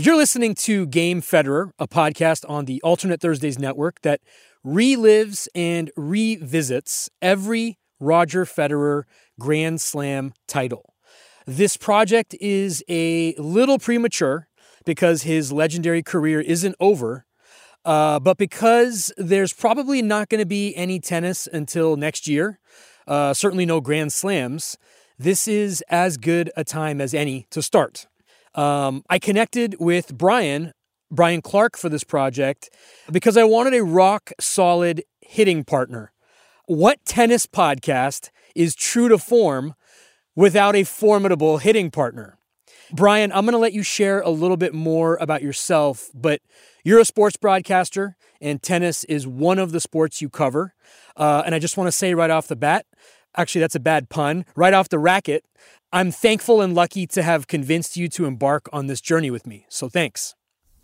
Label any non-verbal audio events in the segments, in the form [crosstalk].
You're listening to Game Federer, a podcast on the Alternate Thursdays network that relives and revisits every Roger Federer Grand Slam title. This project is a little premature because his legendary career isn't over, uh, but because there's probably not going to be any tennis until next year, uh, certainly no Grand Slams, this is as good a time as any to start. Um, I connected with Brian, Brian Clark, for this project because I wanted a rock solid hitting partner. What tennis podcast is true to form without a formidable hitting partner? Brian, I'm going to let you share a little bit more about yourself, but you're a sports broadcaster, and tennis is one of the sports you cover. Uh, and I just want to say right off the bat, actually, that's a bad pun, right off the racket, I'm thankful and lucky to have convinced you to embark on this journey with me. So thanks.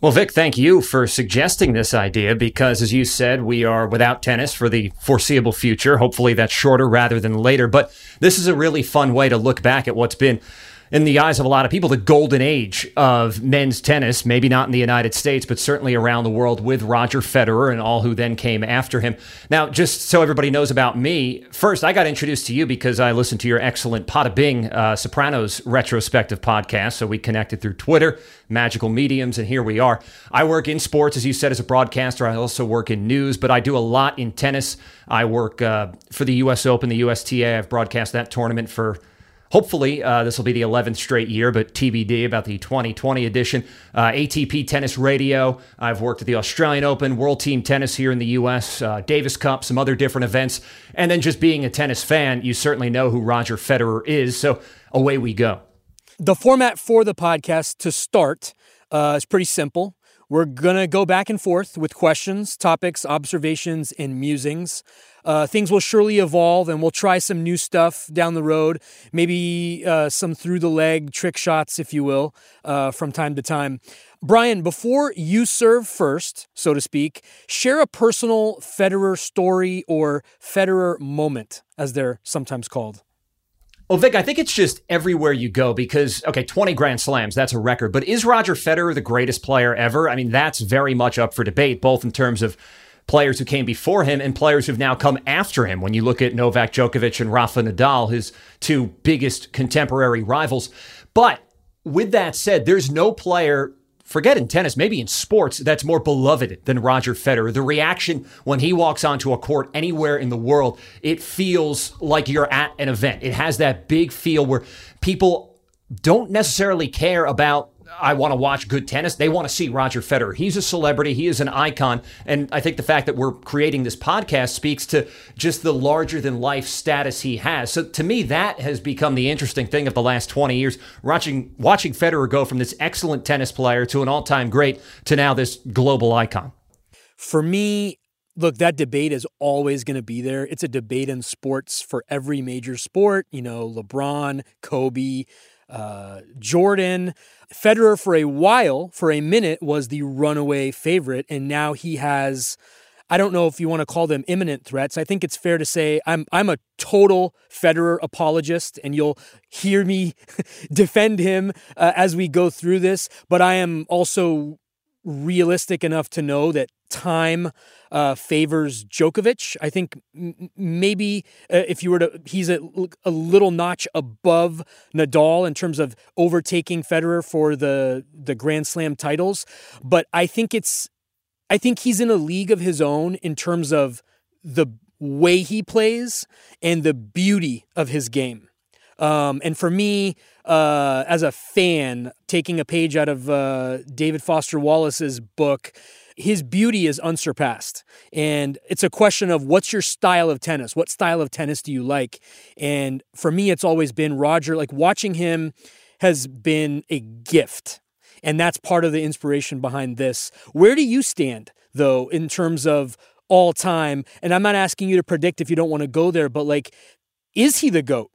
Well, Vic, thank you for suggesting this idea because, as you said, we are without tennis for the foreseeable future. Hopefully, that's shorter rather than later. But this is a really fun way to look back at what's been in the eyes of a lot of people, the golden age of men's tennis, maybe not in the United States, but certainly around the world with Roger Federer and all who then came after him. Now, just so everybody knows about me, first, I got introduced to you because I listened to your excellent Bada Bing uh, Sopranos retrospective podcast. So we connected through Twitter, magical mediums, and here we are. I work in sports, as you said, as a broadcaster. I also work in news, but I do a lot in tennis. I work uh, for the U.S. Open, the USTA. I've broadcast that tournament for Hopefully, uh, this will be the 11th straight year, but TBD about the 2020 edition. Uh, ATP Tennis Radio. I've worked at the Australian Open, World Team Tennis here in the U.S., uh, Davis Cup, some other different events. And then just being a tennis fan, you certainly know who Roger Federer is. So away we go. The format for the podcast to start uh, is pretty simple. We're going to go back and forth with questions, topics, observations, and musings. Uh, things will surely evolve and we'll try some new stuff down the road, maybe uh, some through the leg trick shots, if you will, uh, from time to time. Brian, before you serve first, so to speak, share a personal Federer story or Federer moment, as they're sometimes called. Oh, well, Vic, I think it's just everywhere you go because, okay, 20 Grand Slams, that's a record. But is Roger Federer the greatest player ever? I mean, that's very much up for debate, both in terms of players who came before him and players who've now come after him. When you look at Novak Djokovic and Rafa Nadal, his two biggest contemporary rivals. But with that said, there's no player forget in tennis, maybe in sports, that's more beloved than Roger Federer. The reaction when he walks onto a court anywhere in the world, it feels like you're at an event. It has that big feel where people don't necessarily care about I want to watch good tennis. They want to see Roger Federer. He's a celebrity. He is an icon. And I think the fact that we're creating this podcast speaks to just the larger than life status he has. So to me, that has become the interesting thing of the last 20 years. Watching, watching Federer go from this excellent tennis player to an all time great to now this global icon. For me, look, that debate is always going to be there. It's a debate in sports for every major sport. You know, LeBron, Kobe, uh, Jordan. Federer, for a while, for a minute, was the runaway favorite. And now he has. I don't know if you want to call them imminent threats. I think it's fair to say I'm I'm a total Federer apologist, and you'll hear me [laughs] defend him uh, as we go through this. But I am also realistic enough to know that time uh, favors Djokovic. I think m- maybe uh, if you were to, he's a, a little notch above Nadal in terms of overtaking Federer for the the Grand Slam titles. But I think it's, I think he's in a league of his own in terms of the way he plays and the beauty of his game. Um, and for me, uh, as a fan, taking a page out of uh, David Foster Wallace's book, his beauty is unsurpassed. And it's a question of what's your style of tennis? What style of tennis do you like? And for me, it's always been Roger. Like watching him has been a gift. And that's part of the inspiration behind this. Where do you stand, though, in terms of all time? And I'm not asking you to predict if you don't want to go there, but like, is he the GOAT?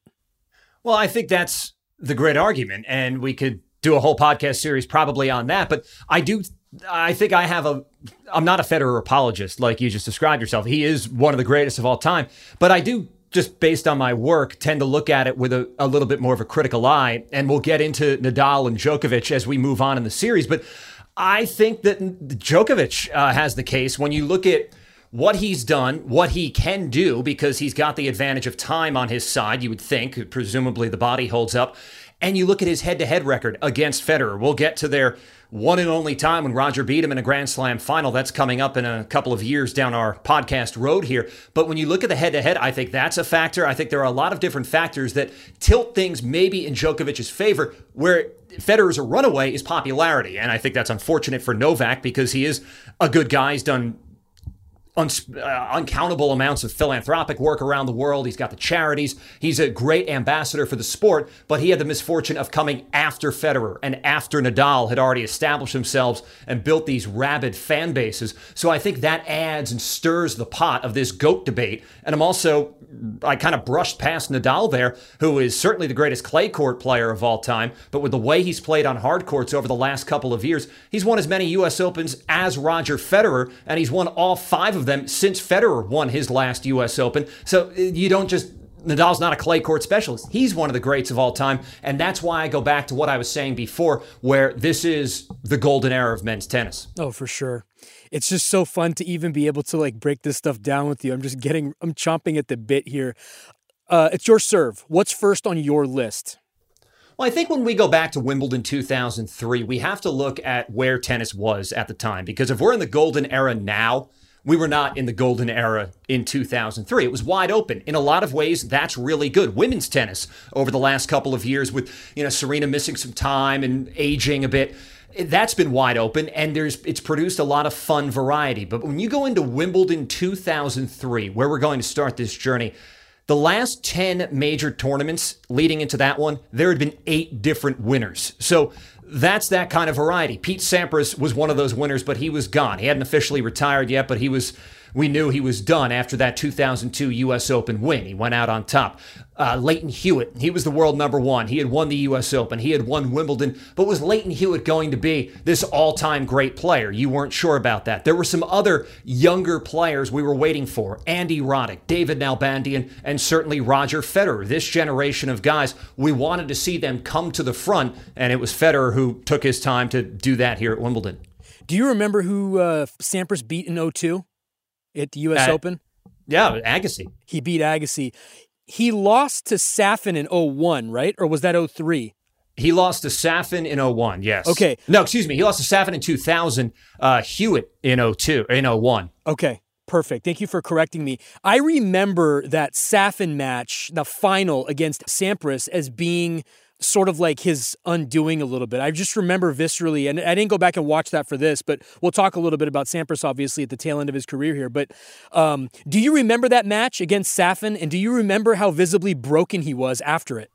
Well, I think that's the great argument. And we could do a whole podcast series probably on that. But I do, I think I have a, I'm not a Federer apologist like you just described yourself. He is one of the greatest of all time. But I do just based on my work, tend to look at it with a, a little bit more of a critical eye. And we'll get into Nadal and Djokovic as we move on in the series. But I think that Djokovic uh, has the case when you look at what he's done, what he can do, because he's got the advantage of time on his side, you would think. Presumably the body holds up. And you look at his head to head record against Federer. We'll get to their one and only time when Roger beat him in a Grand Slam final. That's coming up in a couple of years down our podcast road here. But when you look at the head to head, I think that's a factor. I think there are a lot of different factors that tilt things maybe in Djokovic's favor, where Federer's a runaway is popularity. And I think that's unfortunate for Novak because he is a good guy. He's done un- uh, uncountable amounts of philanthropic work around the world. He's got the charities. He's a great ambassador for the sport, but he had the misfortune of coming after Federer and after Nadal had already established themselves and built these rabid fan bases. So I think that adds and stirs the pot of this GOAT debate. And I'm also, I kind of brushed past Nadal there, who is certainly the greatest clay court player of all time, but with the way he's played on hard courts over the last couple of years, he's won as many U.S. Opens as Roger Federer, and he's won all five of them since Federer won his last U.S. Open. So uh, you don't just Nadal's not a clay court specialist. He's one of the greats of all time. And that's why I go back to what I was saying before, where this is the golden era of men's tennis. Oh, for sure. It's just so fun to even be able to like break this stuff down with you. I'm just getting, I'm chomping at the bit here. Uh, it's your serve. What's first on your list? Well, I think when we go back to Wimbledon 2003, we have to look at where tennis was at the time. Because if we're in the golden era now, we were not in the golden era in 2003. It was wide open. In a lot of ways, that's really good. Women's tennis over the last couple of years with, you know, Serena missing some time and aging a bit. That's been wide open and there's it's produced a lot of fun variety. But when you go into Wimbledon 2003, where we're going to start this journey, the last 10 major tournaments leading into that one, there had been eight different winners. So that's that kind of variety. Pete Sampras was one of those winners, but he was gone. He hadn't officially retired yet, but he was we knew he was done after that 2002 U.S. Open win. He went out on top. Uh, Lleyton Hewitt, he was the world number one. He had won the U.S. Open. He had won Wimbledon. But was Lleyton Hewitt going to be this all time great player? You weren't sure about that. There were some other younger players we were waiting for Andy Roddick, David Nalbandian, and certainly Roger Federer. This generation of guys, we wanted to see them come to the front, and it was Federer who took his time to do that here at Wimbledon. Do you remember who uh, Sampras beat in 02? At the U.S. Open? Yeah, Agassi. He beat Agassi. He lost to Safin in 01, right? Or was that 03? He lost to Safin in 01, yes. Okay. No, excuse me. He lost to Safin in 2000, uh, Hewitt in 02, in 01. Okay. Perfect. Thank you for correcting me. I remember that Safin match, the final against Sampras, as being sort of like his undoing a little bit. I just remember viscerally, and I didn't go back and watch that for this, but we'll talk a little bit about Sampras obviously at the tail end of his career here. But um, do you remember that match against Safin, and do you remember how visibly broken he was after it?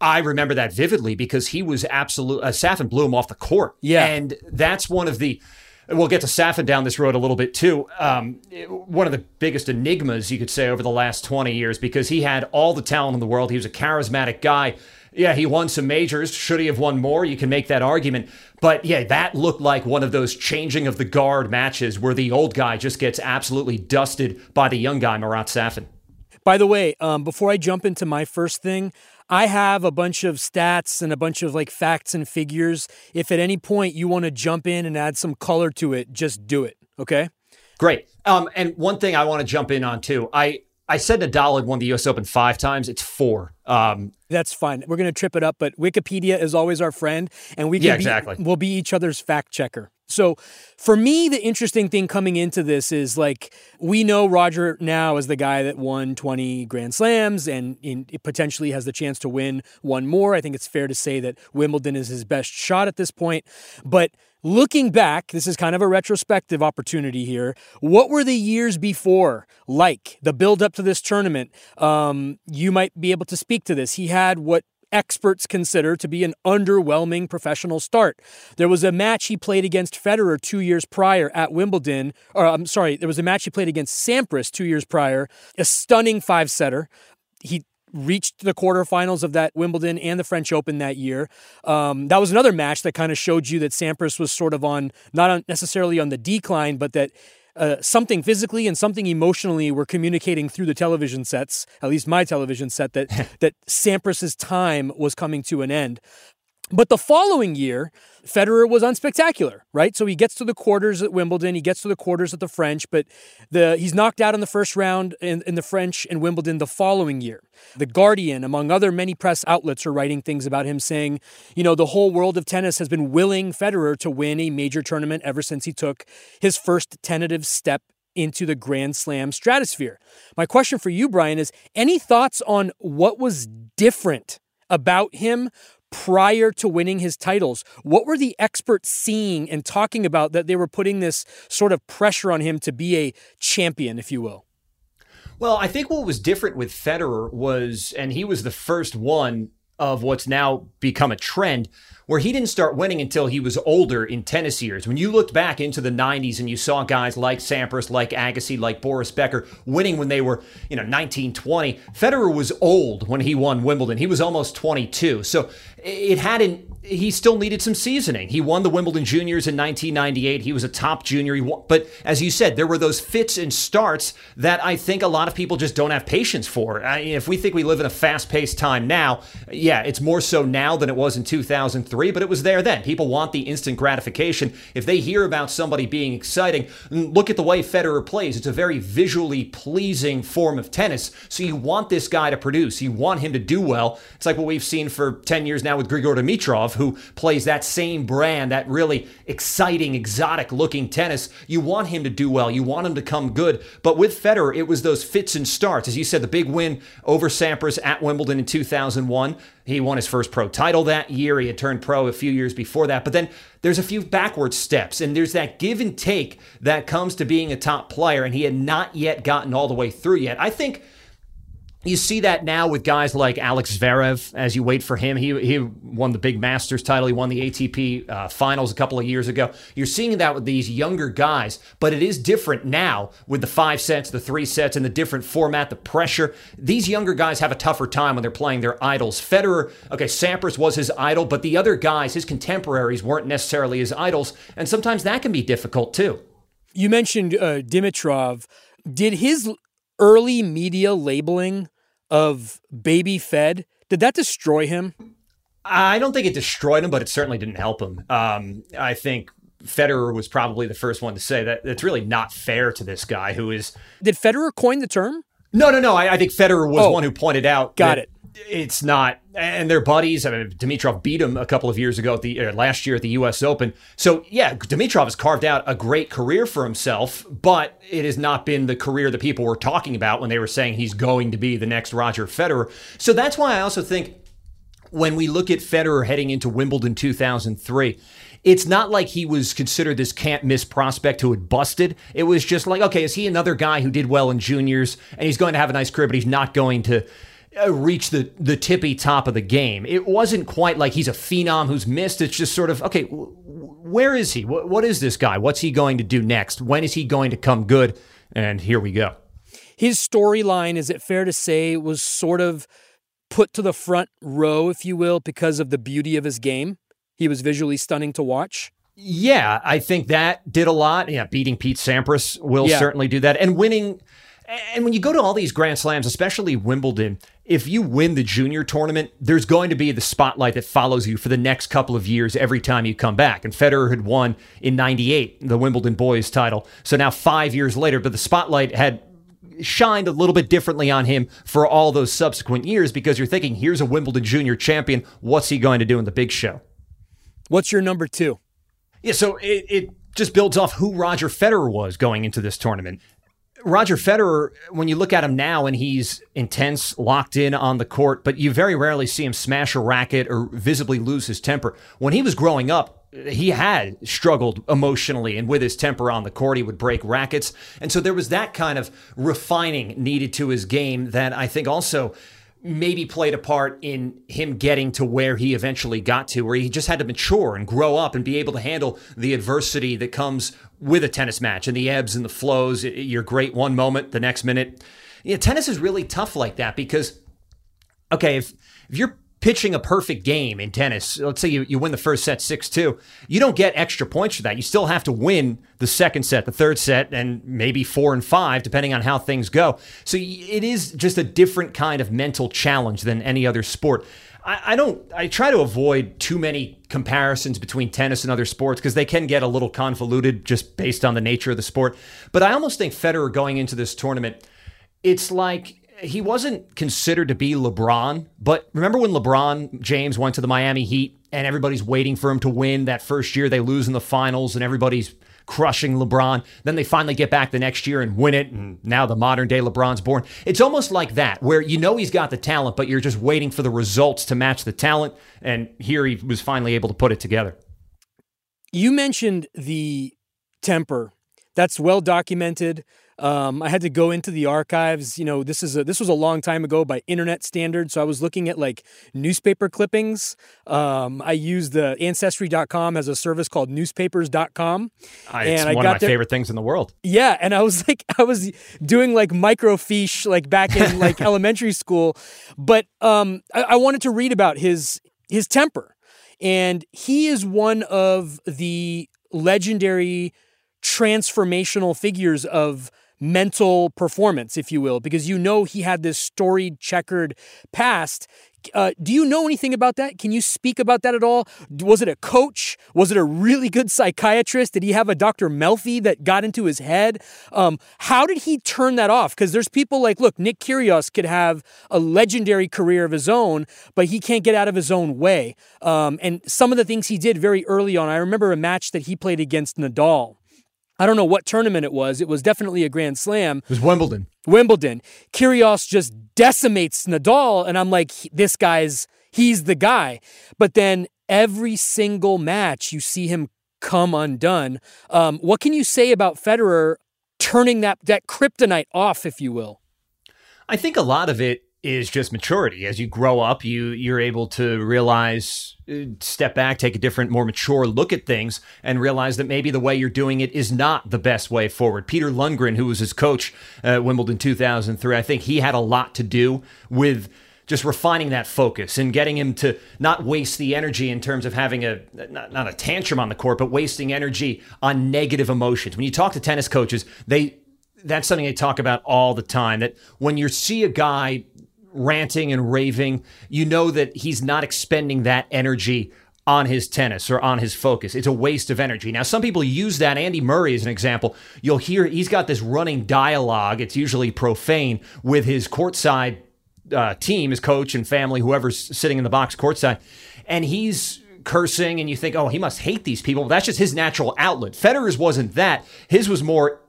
I remember that vividly because he was absolute. Uh, Safin blew him off the court. Yeah, and that's one of the. We'll get to Safin down this road a little bit too. Um, one of the biggest enigmas you could say over the last 20 years because he had all the talent in the world. He was a charismatic guy yeah, he won some majors. Should he have won more? You can make that argument. But yeah, that looked like one of those changing of the guard matches where the old guy just gets absolutely dusted by the young guy, Marat Safin. By the way, um, before I jump into my first thing, I have a bunch of stats and a bunch of like facts and figures. If at any point you want to jump in and add some color to it, just do it. Okay. Great. Um, and one thing I want to jump in on too. I I said Nadal had won the U.S. Open five times. It's four. Um, That's fine. We're going to trip it up, but Wikipedia is always our friend, and we can yeah, exactly. Be, we'll be each other's fact checker. So, for me, the interesting thing coming into this is like we know Roger now is the guy that won 20 Grand Slams and in, potentially has the chance to win one more. I think it's fair to say that Wimbledon is his best shot at this point. But Looking back, this is kind of a retrospective opportunity here. What were the years before like? The build up to this tournament. Um, you might be able to speak to this. He had what experts consider to be an underwhelming professional start. There was a match he played against Federer two years prior at Wimbledon, or I'm sorry, there was a match he played against Sampras two years prior, a stunning five setter. He reached the quarterfinals of that Wimbledon and the French Open that year. Um, that was another match that kind of showed you that Sampras was sort of on, not on necessarily on the decline, but that uh, something physically and something emotionally were communicating through the television sets, at least my television set, that [laughs] that Sampras's time was coming to an end. But the following year, Federer was unspectacular, right? So he gets to the quarters at Wimbledon, he gets to the quarters at the French, but the he's knocked out in the first round in, in the French and Wimbledon the following year. The Guardian, among other many press outlets, are writing things about him saying, you know, the whole world of tennis has been willing Federer to win a major tournament ever since he took his first tentative step into the Grand Slam stratosphere. My question for you, Brian, is any thoughts on what was different about him prior to winning his titles? What were the experts seeing and talking about that they were putting this sort of pressure on him to be a champion, if you will? Well, I think what was different with Federer was, and he was the first one of what's now become a trend where he didn't start winning until he was older in tennis years. When you looked back into the 90s and you saw guys like Sampras, like Agassi, like Boris Becker winning when they were, you know, 19, 20, Federer was old when he won Wimbledon. He was almost 22. So it hadn't he still needed some seasoning. He won the Wimbledon Juniors in 1998. He was a top junior. Won, but as you said, there were those fits and starts that I think a lot of people just don't have patience for. I, if we think we live in a fast-paced time now, yeah, it's more so now than it was in 2003, but it was there then. People want the instant gratification. If they hear about somebody being exciting, look at the way Federer plays. It's a very visually pleasing form of tennis. So you want this guy to produce. You want him to do well. It's like what we've seen for 10 years now with Grigor Dimitrov, who plays that same brand, that really exciting, exotic looking tennis. You want him to do well. You want him to come good. But with Federer, it was those fits and starts. As you said, the big win over Sampras at Wimbledon in 2001. He won his first pro title that year. He had turned pro a few years before that. But then there's a few backward steps, and there's that give and take that comes to being a top player, and he had not yet gotten all the way through yet. I think you see that now with guys like Alex Zverev as you wait for him. He, he won the big Masters title. He won the ATP uh, finals a couple of years ago. You're seeing that with these younger guys, but it is different now with the five sets, the three sets, and the different format, the pressure. These younger guys have a tougher time when they're playing their idols. Federer, okay, Sampras was his idol, but the other guys, his contemporaries, weren't necessarily his idols, and sometimes that can be difficult too. You mentioned uh, Dimitrov. Did his early media labeling of baby fed, did that destroy him? I don't think it destroyed him, but it certainly didn't help him. Um, I think Federer was probably the first one to say that it's really not fair to this guy who is. Did Federer coin the term? No, no, no. I, I think Federer was oh, one who pointed out. Got it it's not and they're buddies. I mean, Dimitrov beat him a couple of years ago at the uh, last year at the U.S. Open. So yeah, Dimitrov has carved out a great career for himself, but it has not been the career that people were talking about when they were saying he's going to be the next Roger Federer. So that's why I also think when we look at Federer heading into Wimbledon 2003 it's not like he was considered this can't miss prospect who had busted. It was just like, okay, is he another guy who did well in juniors and he's going to have a nice career, but he's not going to uh, Uh, reach the the tippy top of the game. It wasn't quite like he's a phenom who's missed. It's just sort of okay. where is he? What, what is this guy? What's he going to do next? When is he going to come good? And here we go. His storyline, is it fair to say, was sort of put to the front row, if you will, because of the beauty of his game. He was visually stunning to watch. Yeah, I think that did a lot. Yeah, beating Pete Sampras will yeah. certainly do that, and winning and when you go to all these Grand Slams, especially Wimbledon, if you win the junior tournament, there's going to be the spotlight that follows you for the next couple of years every time you come back. And Federer had won in 98, the Wimbledon boys title. So now five years later, but the spotlight had shined a little bit differently on him for all those subsequent years because you're thinking, here's a Wimbledon junior champion. What's he going to do in the big show? What's your number two? Yeah, so it, it just builds off who Roger Federer was going into this tournament. Roger Federer, when you look at him now and he's intense, locked in on the court, but you very rarely see him smash a racket or visibly lose his temper. When he was growing up, he had struggled emotionally and with his temper on the court, he would break rackets. And so there was that kind of refining needed to his game that I think also maybe played a part in him getting to where he eventually got to, where he just had to mature and grow up and be able to handle the adversity that comes with a tennis match and the ebbs and the flows. You're great one moment, the next minute. Yeah, tennis is really tough like that because, okay, if, if you're pitching a perfect game in tennis, let's say you, you win the first set 6 2, you don't get extra points for that. You still have to win the second set, the third set, and maybe four and five, depending on how things go. So it is just a different kind of mental challenge than any other sport. I, I don't, I try to avoid too many comparisons between tennis and other sports because they can get a little convoluted just based on the nature of the sport. But I almost think Federer going into this tournament, it's like he wasn't considered to be LeBron, but remember when LeBron James went to the Miami Heat and everybody's waiting for him to win that first year they lose in the finals and everybody's crushing LeBron. Then they finally get back the next year and win it and now the modern day LeBron's born. It's almost like that where you know he's got the talent but you're just waiting for the results to match the talent and here he was finally able to put it together. You mentioned the temper. That's well documented. Um, I had to go into the archives. You know, this is a, this was a long time ago by internet standards. So I was looking at like newspaper clippings. Um, I used the ancestry.com as a service called newspapers.com. It's and I one got of my there, favorite things in the world. Yeah, and I was [laughs] like, I was doing like microfiche like back in like [laughs] elementary school, but um, I, I wanted to read about his his temper, and he is one of the legendary transformational figures of mental performance, if you will, because you know he had this storied, checkered past. Uh, do you know anything about that? Can you speak about that at all? Was it a coach? Was it a really good psychiatrist? Did he have a Dr. Melfi that got into his head? Um, how did he turn that off? Because there's people like, look, Nick Kyrgios could have a legendary career of his own, but he can't get out of his own way. Um, and some of the things he did very early on, I remember a match that he played against Nadal I don't know what tournament it was. It was definitely a Grand Slam. It was Wimbledon. Wimbledon. Kyrgios just decimates Nadal, and I'm like, this guy's he's the guy. But then every single match, you see him come undone. Um, what can you say about Federer turning that that kryptonite off, if you will? I think a lot of it is just maturity. As you grow up, you you're able to realize, uh, step back, take a different, more mature look at things, and realize that maybe the way you're doing it is not the best way forward. Peter Lundgren, who was his coach at Wimbledon 2003, I think he had a lot to do with just refining that focus and getting him to not waste the energy in terms of having a not, not a tantrum on the court, but wasting energy on negative emotions. When you talk to tennis coaches, they that's something they talk about all the time. That when you see a guy ranting and raving, you know that he's not expending that energy on his tennis or on his focus. It's a waste of energy. Now, some people use that. Andy Murray is an example. You'll hear he's got this running dialogue. It's usually profane with his courtside uh, team, his coach and family, whoever's sitting in the box courtside, and he's cursing, and you think, oh, he must hate these people. That's just his natural outlet. Federer's wasn't that. His was more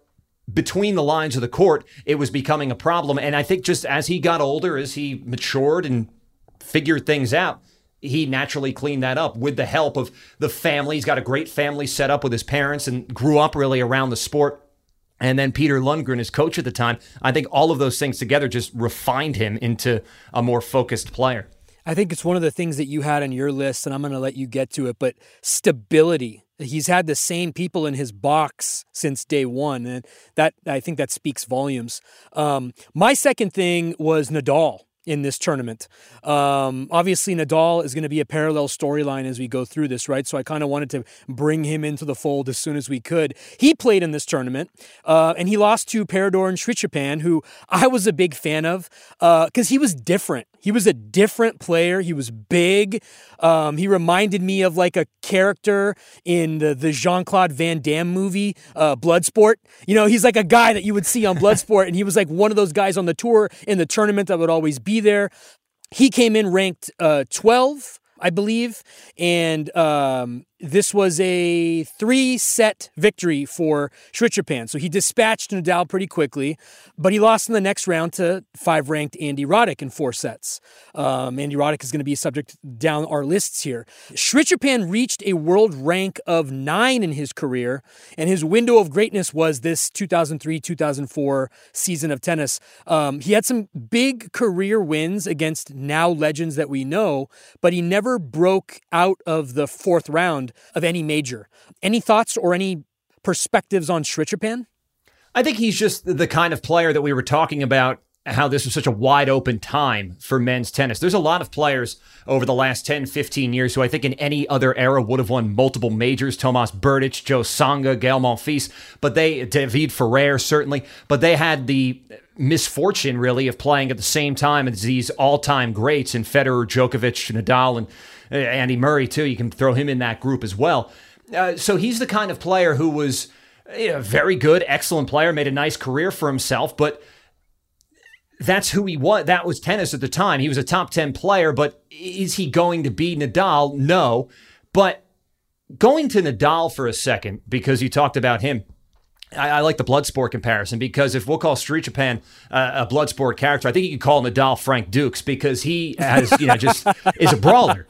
between the lines of the court, it was becoming a problem. And I think just as he got older, as he matured and figured things out, he naturally cleaned that up with the help of the family. He's got a great family set up with his parents and grew up really around the sport. And then Peter Lundgren, his coach at the time, I think all of those things together just refined him into a more focused player. I think it's one of the things that you had on your list, and I'm going to let you get to it, but stability he's had the same people in his box since day one, and that I think that speaks volumes. Um, my second thing was Nadal in this tournament. Um, obviously, Nadal is going to be a parallel storyline as we go through this, right? So I kind of wanted to bring him into the fold as soon as we could. He played in this tournament, uh, and he lost to Paradorn Srichaphan, who I was a big fan of because uh, he was different. He was a different player. He was big. Um, he reminded me of like a character in the, the Jean Claude Van Damme movie, uh, Bloodsport. You know, he's like a guy that you would see on [laughs] Bloodsport, and he was like one of those guys on the tour in the tournament that would always be there. He came in ranked uh, 12, I believe, and um, this was a three set victory for Srichaphan. So he dispatched Nadal pretty quickly, but he lost in the next round to five ranked Andy Roddick in four sets. Um, Andy Roddick is going to be a subject down our lists here. Srichaphan reached a world rank of nine in his career, and his window of greatness was this 2003 2004 season of tennis. Um, he had some big career wins against now legends that we know, but he never broke out of the fourth round of any major. Any thoughts or any perspectives on Srichaphan? I think he's just the kind of player that we were talking about how this was such a wide open time for men's tennis. There's a lot of players over the last 10, 15 years who I think in any other era would have won multiple majors. Tomas Berdych, Jo Tsonga, Gael Monfils, but they, David Ferrer certainly, but they had the misfortune really of playing at the same time as these all-time greats in Federer, Djokovic, Nadal, and Andy Murray too. You can throw him in that group as well. Uh, so he's the kind of player who was you know, very good, excellent player, made a nice career for himself, but that's who he was. That was tennis at the time. He was a top 10 player, but is he going to be Nadal? No. But going to Nadal for a second, because you talked about him. I, I like the Bloodsport comparison because if we'll call Srichaphan uh, a Bloodsport character, I think you could call Nadal Frank Dux because he has, you know, just is a brawler.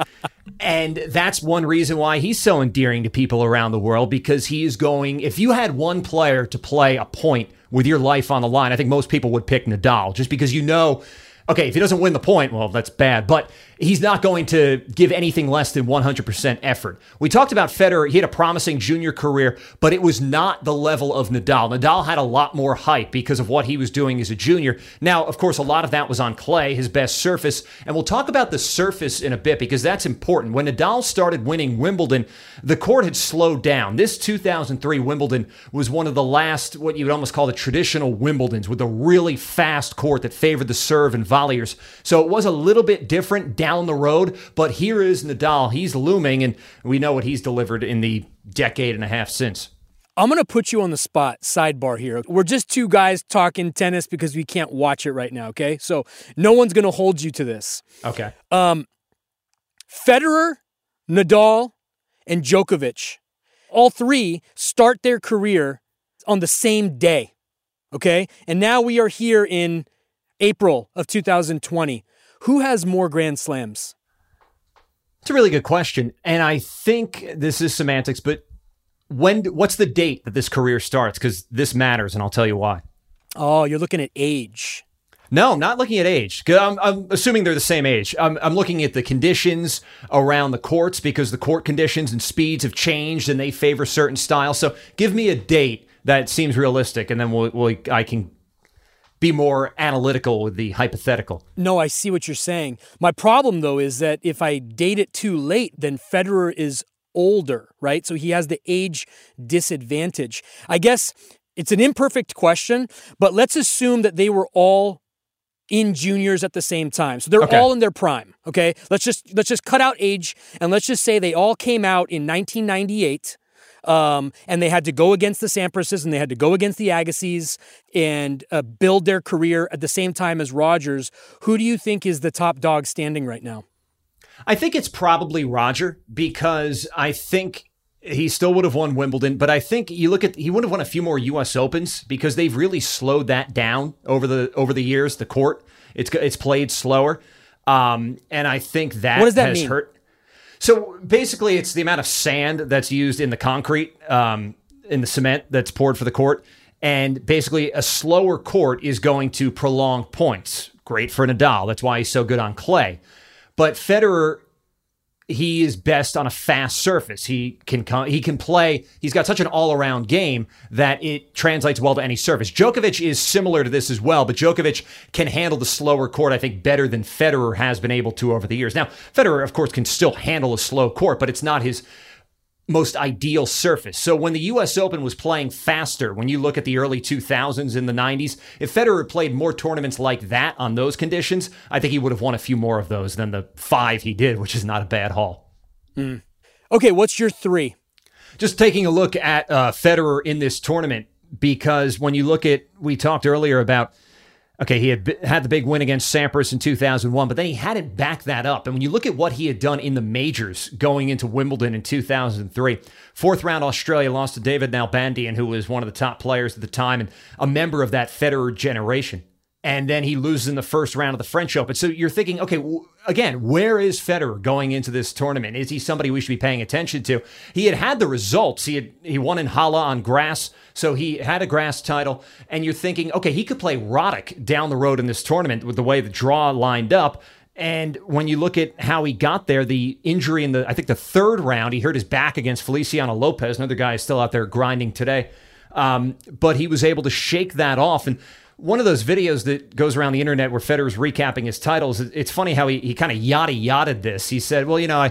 And that's one reason why he's so endearing to people around the world because he is going, if you had one player to play a point with your life on the line, I think most people would pick Nadal just because you know okay, if he doesn't win the point, well, that's bad, but he's not going to give anything less than 100% effort. We talked about Federer. He had a promising junior career, but it was not the level of Nadal. Nadal had a lot more hype because of what he was doing as a junior. Now, of course, a lot of that was on clay, his best surface. And we'll talk about the surface in a bit because that's important. When Nadal started winning Wimbledon, the court had slowed down. This 2003 Wimbledon was one of the last, what you would almost call the traditional Wimbledons, with a really fast court that favored the serve and volleyers. So it was a little bit different down the road, but here is Nadal. He's looming, and we know what he's delivered in the decade and a half since. I'm going to put you on the spot, sidebar here. We're just two guys talking tennis because we can't watch it right now, okay? So no one's going to hold you to this. Okay. Um, Federer, Nadal, and Djokovic, all three start their career on the same day, okay? And now we are here in April of 2020. Who has more Grand Slams? It's a really good question. And I think this is semantics, but when what's the date that this career starts? Because this matters, and I'll tell you why. Oh, you're looking at age. No, not looking at age. I'm, I'm, assuming they're the same age. I'm, I'm, looking at the conditions around the courts because the court conditions and speeds have changed and they favor certain styles. So give me a date that seems realistic, and then we'll, we'll I can be more analytical with the hypothetical. No, I see what you're saying. My problem, though, is that if I date it too late, then Federer is older, right? So he has the age disadvantage. I guess it's an imperfect question, but let's assume that they were all in juniors at the same time. So they're okay. all in their prime, okay? Let's just let's just cut out age and let's just say they all came out in 1998 um, and they had to go against the Sampras's and they had to go against the Agassis and uh, build their career at the same time as Rogers. Who do you think is the top dog standing right now? I think it's probably Roger because I think he still would have won Wimbledon, but I think you look at he would have won a few more U.S. Opens because they've really slowed that down over the over the years. The court it's it's played slower, um, and I think that, what does that has mean? hurt. So basically, it's the amount of sand that's used in the concrete, um, in the cement that's poured for the court. And basically, a slower court is going to prolong points. Great for Nadal. That's why he's so good on clay. But Federer he is best on a fast surface. He can come, he can play. He's got such an all around game that it translates well to any surface. Djokovic is similar to this as well, but Djokovic can handle the slower court. I think better than Federer has been able to over the years. Now Federer, of course, can still handle a slow court, but it's not his most ideal surface. So when the US Open was playing faster, when you look at the early 2000s in the 90s, if Federer played more tournaments like that on those conditions, I think he would have won a few more of those than the five he did, which is not a bad haul. Mm. Okay, what's your three? Just taking a look at uh, Federer in this tournament, because when you look at, we talked earlier about Okay, he had had the big win against Sampras in 2001, but then he hadn't backed that up. And when you look at what he had done in the majors going into Wimbledon in 2003, fourth round Australia lost to David Nalbandian, who was one of the top players at the time and a member of that Federer generation and then he loses in the first round of the French Open. So you're thinking, okay, w- again, where is Federer going into this tournament? Is he somebody we should be paying attention to? He had had the results. He had he won in Halle on grass, so he had a grass title. And you're thinking, okay, he could play Roddick down the road in this tournament with the way the draw lined up. And when you look at how he got there, the injury in the I think the third round, he hurt his back against Feliciano Lopez. Another guy is still out there grinding today. Um, but he was able to shake that off and one of those videos that goes around the internet where Federer's recapping his titles. It's funny how he, he kind of yada yada this. He said, well, you know, I,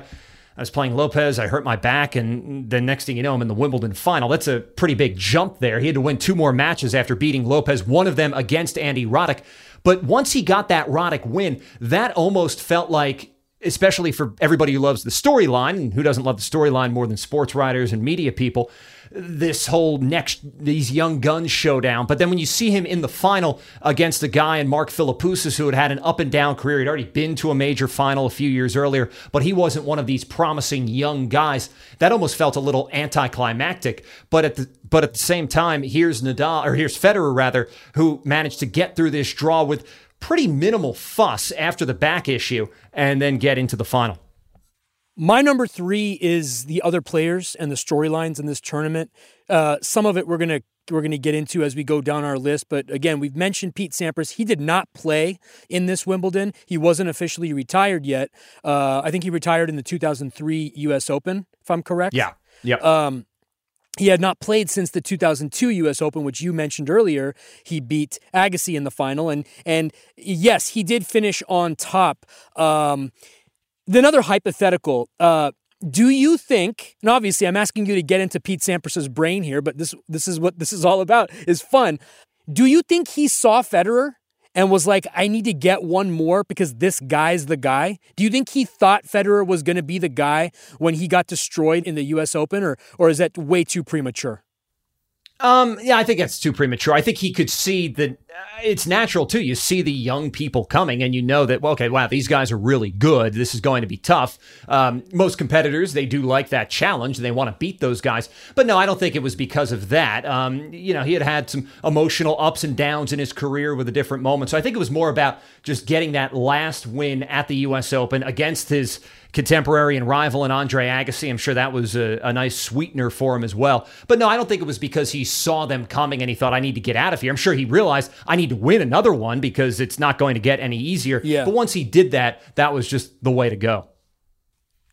I was playing Lopez, I hurt my back, and the next thing you know, I'm in the Wimbledon final. That's a pretty big jump there. He had to win two more matches after beating Lopez, one of them against Andy Roddick. But once he got that Roddick win, that almost felt like especially for everybody who loves the storyline and who doesn't love the storyline more than sports writers and media people this whole next these young guns showdown. But then when you see him in the final against a guy in Mark Philippoussis who had had an up and down career, he'd already been to a major final a few years earlier, but he wasn't one of these promising young guys. That almost felt a little anticlimactic. But at the but at the same time, here's Nadal or here's Federer rather, who managed to get through this draw with pretty minimal fuss after the back issue and then get into the final. My number three is the other players and the storylines in this tournament. Uh, some of it we're gonna we're gonna get into as we go down our list. But again, we've mentioned Pete Sampras. He did not play in this Wimbledon. He wasn't officially retired yet. Uh, I think he retired in the 2003 U.S. Open, if I'm correct. Yeah. Yeah. Um, he had not played since the 2002 U.S. Open, which you mentioned earlier. He beat Agassi in the final, and and yes, he did finish on top. Um, another hypothetical. Uh, do you think? And obviously, I'm asking you to get into Pete Sampras's brain here, but this this is what this is all about. Is fun. Do you think he saw Federer and was like, I need to get one more because this guy's the guy? Do you think he thought Federer was going to be the guy when he got destroyed in the U.S. Open, or or is that way too premature? Um, yeah, I think that's too premature. I think he could see that uh, it's natural too. You see the young people coming, and you know that well, okay, wow, these guys are really good. This is going to be tough. Um, most competitors they do like that challenge, and they want to beat those guys. But no, I don't think it was because of that. Um, you know, he had had some emotional ups and downs in his career with a different moment, So I think it was more about just getting that last win at the U.S. Open against his contemporary and rival in Andre Agassi. I'm sure that was a, a, nice sweetener for him as well. But no, I don't think it was because he saw them coming and he thought, I need to get out of here. I'm sure he realized I need to win another one because it's not going to get any easier. Yeah. But once he did that, that was just the way to go.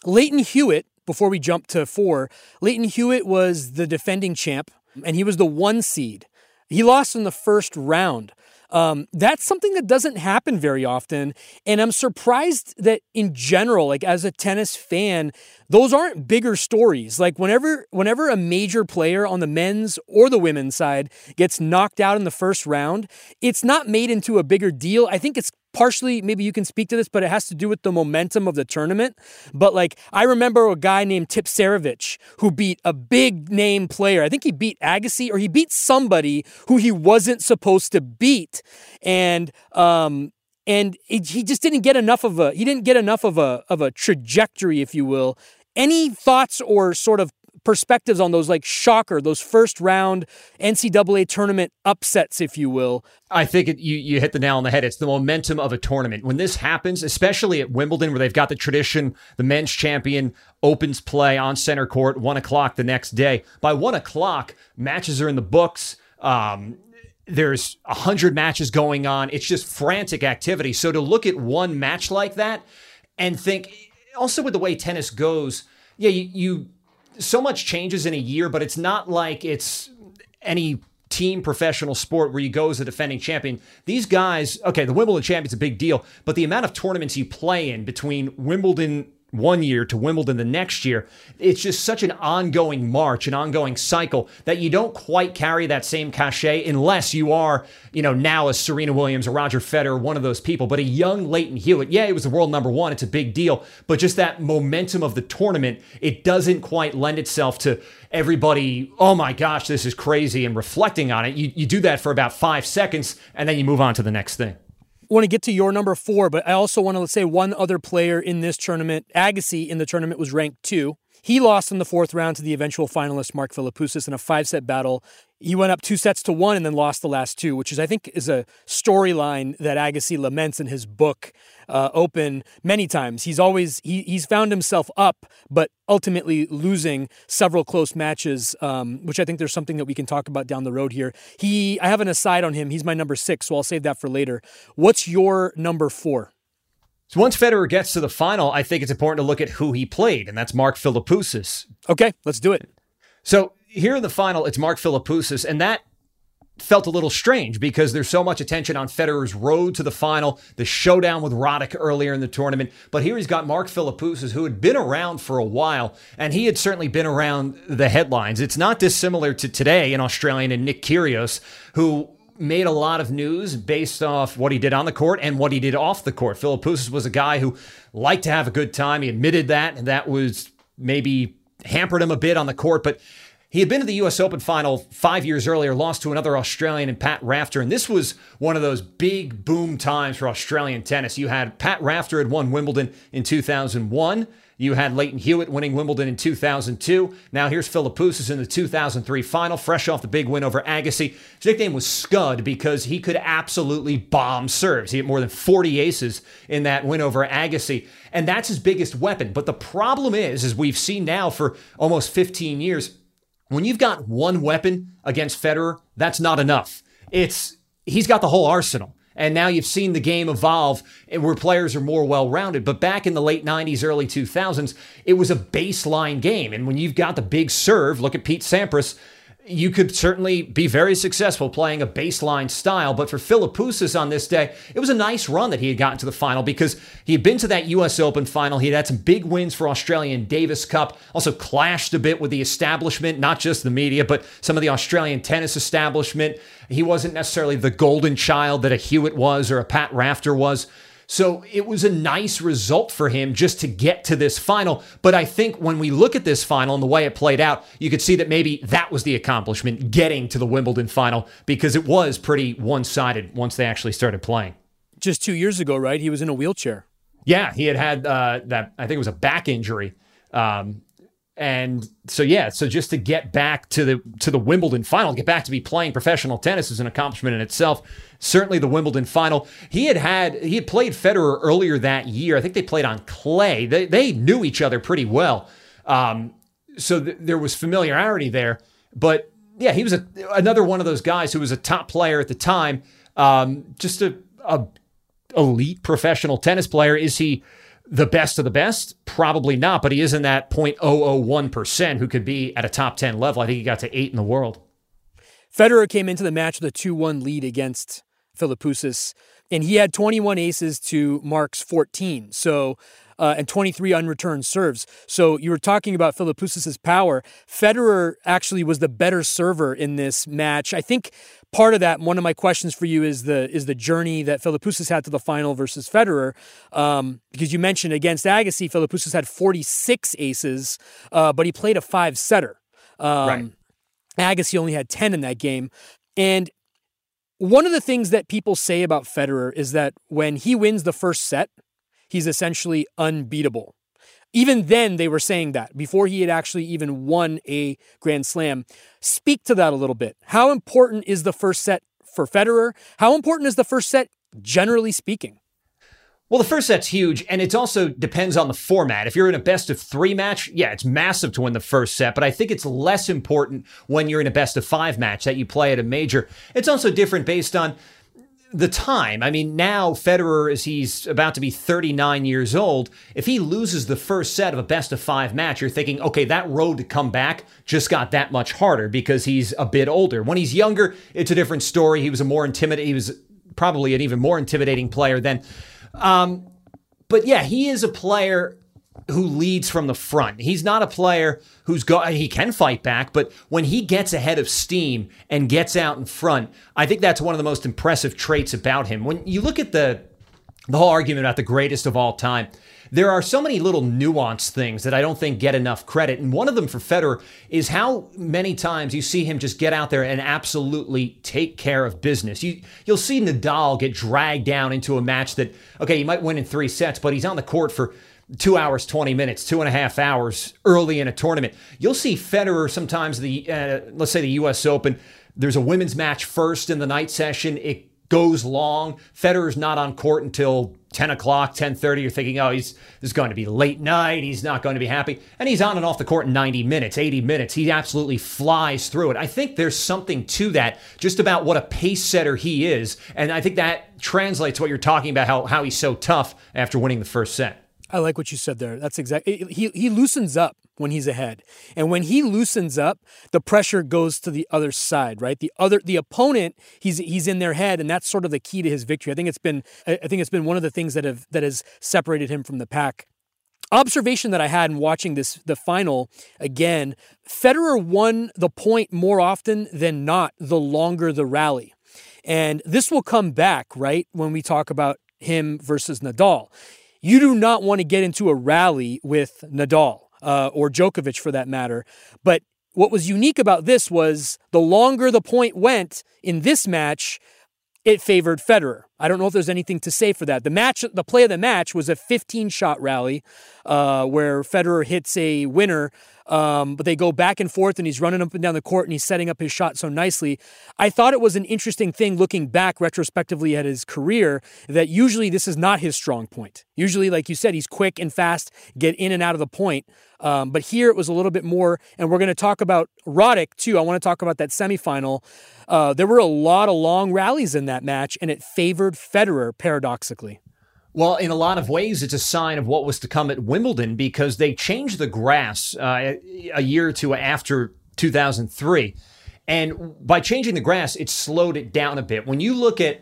Lleyton Hewitt, before we jump to four, Lleyton Hewitt was the defending champ and he was the one seed. He lost in the first round. Um, that's something that doesn't happen very often. And I'm surprised that in general, like as a tennis fan, those aren't bigger stories. Like whenever whenever a major player on the men's or the women's side gets knocked out in the first round, it's not made into a bigger deal. I think it's partially maybe you can speak to this, but it has to do with the momentum of the tournament. But like I remember a guy named Tipsarevic who beat a big name player. I think he beat Agassi or he beat somebody who he wasn't supposed to beat. And um and it, he just didn't get enough of a he didn't get enough of a of a trajectory if you will any thoughts or sort of perspectives on those like shocker those first round ncaa tournament upsets if you will. I think it, you, you hit the nail on the head. It's the momentum of a tournament. When this happens especially at wimbledon where they've got the tradition the men's champion opens play on center court one o'clock the next day. By one o'clock matches are in the books. Um, there's a hundred matches going on. It's just frantic activity. So to look at one match like that and think also with the way tennis goes, yeah, you, you so much changes in a year, but it's not like it's any team professional sport where you go as a defending champion. These guys, okay, the Wimbledon champion's a big deal, but the amount of tournaments you play in between Wimbledon one year to Wimbledon the next year. It's just such an ongoing march, an ongoing cycle that you don't quite carry that same cachet unless you are, you know, now a Serena Williams or Roger Federer, one of those people. But a young Lleyton Hewitt, yeah, it was the world number one. It's a big deal. But just that momentum of the tournament, it doesn't quite lend itself to everybody, oh my gosh, this is crazy, and reflecting on it. You, you do that for about five seconds and then you move on to the next thing want to get to your number four, but I also want to say one other player in this tournament. Agassi in the tournament was ranked two. He lost in the fourth round to the eventual finalist Mark Philippoussis in a five set battle. He went up two sets to one and then lost the last two, which is, I think, is a storyline that Agassi laments in his book, uh, Open, many times. He's always he, he's found himself up, but ultimately losing several close matches, um, which I think there's something that we can talk about down the road here. He, I have an aside on him. He's my number six, so I'll save that for later. What's your number four? So once Federer gets to the final, I think it's important to look at who he played, and that's Mark Philippoussis. Okay, let's do it. So here in the final, it's Mark Philippoussis, and that felt a little strange because there's so much attention on Federer's road to the final, the showdown with Roddick earlier in the tournament. But here he's got Mark Philippoussis, who had been around for a while, and he had certainly been around the headlines. It's not dissimilar to today in Australian and Nick Kyrgios, who made a lot of news based off what he did on the court and what he did off the court. Philippoussis was a guy who liked to have a good time. He admitted that, and that was maybe hampered him a bit on the court, but he had been to the U.S. Open final five years earlier, lost to another Australian and Pat Rafter, and this was one of those big boom times for Australian tennis. You had Pat Rafter had won Wimbledon in 2001. You had Lleyton Hewitt winning Wimbledon in 2002. Now here's Philippoussis in the 2003 final, fresh off the big win over Agassi. His nickname was Scud because he could absolutely bomb serves. He had more than 40 aces in that win over Agassi, and that's his biggest weapon. But the problem is, as we've seen now for almost 15 years, when you've got one weapon against Federer, that's not enough. It's he's got the whole arsenal. And now you've seen the game evolve eh, where players are more well rounded. But back in the late 90s, early 2000s, it was a baseline game. And when you've got the big serve, look at Pete Sampras you could certainly be very successful playing a baseline style. But for Philippoussis on this day, it was a nice run that he had gotten to the final because he had been to that U.S. Open final. He had had some big wins for Australian Davis Cup, also clashed a bit with the establishment, not just the media, but some of the Australian tennis establishment. He wasn't necessarily the golden child that a Hewitt was or a Pat Rafter was. So it was a nice result for him just to get to this final. But I think when we look at this final and the way it played out, you could see that maybe that was the accomplishment, getting to the Wimbledon final, because it was pretty one sided once they actually started playing. Just two years ago, right? He was in a wheelchair. Yeah, he had had uh, that, I think it was a back injury. Um, and so yeah, so just to get back to the to the Wimbledon final, get back to be playing professional tennis is an accomplishment in itself. Certainly the Wimbledon final. He had had he had played Federer earlier that year. I think they played on clay. They they knew each other pretty well. Um, so th- there was familiarity there. But yeah, he was a, another one of those guys who was a top player at the time. Um, just a, a elite professional tennis player. Is he the best of the best? Probably not, but he is in that 0.001% who could be at a top 10 level. I think he got to eight in the world. Federer came into the match with a 2 1 lead against Philippoussis, and he had 21 aces to Mark's 14. So, uh, and 23 unreturned serves. So you were talking about Philippoussis' power. Federer actually was the better server in this match. I think part of that, one of my questions for you is the is the journey that Philippoussis had to the final versus Federer, um, because you mentioned against Agassi, Philippoussis had 46 aces, uh, but he played a five setter. Um, right. Agassi only had 10 in that game, and one of the things that people say about Federer is that when he wins the first set, he's essentially unbeatable. Even then, they were saying that before he had actually even won a Grand Slam. Speak to that a little bit. How important is the first set for Federer? How important is the first set, generally speaking? Well, the first set's huge, and it also depends on the format. If you're in a best of three match, yeah, it's massive to win the first set, but I think it's less important when you're in a best of five match that you play at a major. It's also different based on the time. I mean, now Federer, as he's about to be 39 years old, if he loses the first set of a best of five match, you're thinking, okay, that road to come back just got that much harder because he's a bit older. When he's younger, it's a different story. He was a more intimidating, he was probably an even more intimidating player then. Um, but yeah, he is a player who leads from the front. He's not a player who's go he can fight back, but when he gets ahead of steam and gets out in front, I think that's one of the most impressive traits about him. When you look at the the whole argument about the greatest of all time, there are so many little nuanced things that I don't think get enough credit. And one of them for Federer is how many times you see him just get out there and absolutely take care of business. You, you'll see Nadal get dragged down into a match that, okay, he might win in three sets, but he's on the court for two hours, 20 minutes, two and a half hours early in a tournament. You'll see Federer sometimes, the uh, let's say the U.S. Open, there's a women's match first in the night session. It goes long. Federer's not on court until 10 o'clock, 10.30. You're thinking, oh, he's this is going to be late night. He's not going to be happy. And he's on and off the court in 90 minutes, 80 minutes. He absolutely flies through it. I think there's something to that, just about what a pace setter he is. And I think that translates what you're talking about, how, how he's so tough after winning the first set. I like what you said there. That's exactly he he loosens up when he's ahead. And when he loosens up, the pressure goes to the other side, right? The other the opponent, he's he's in their head and that's sort of the key to his victory. I think it's been I think it's been one of the things that have that has separated him from the pack. Observation that I had in watching this the final again, Federer won the point more often than not the longer the rally. And this will come back, right, when we talk about him versus Nadal. You do not want to get into a rally with Nadal uh, or Djokovic for that matter. But what was unique about this was the longer the point went in this match, it favored Federer. I don't know if there's anything to say for that. The match, the play of the match was a 15 shot rally uh, where Federer hits a winner um, but they go back and forth, and he's running up and down the court, and he's setting up his shot so nicely. I thought it was an interesting thing looking back retrospectively at his career that usually this is not his strong point. Usually, like you said, he's quick and fast, get in and out of the point. Um, but here it was a little bit more, and we're going to talk about Roddick too. I want to talk about that semifinal. Uh, there were a lot of long rallies in that match, and it Federer paradoxically. Well, in a lot of ways, it's a sign of what was to come at Wimbledon because they changed the grass uh, a year or two after 2003. And by changing the grass, it slowed it down a bit. When you look at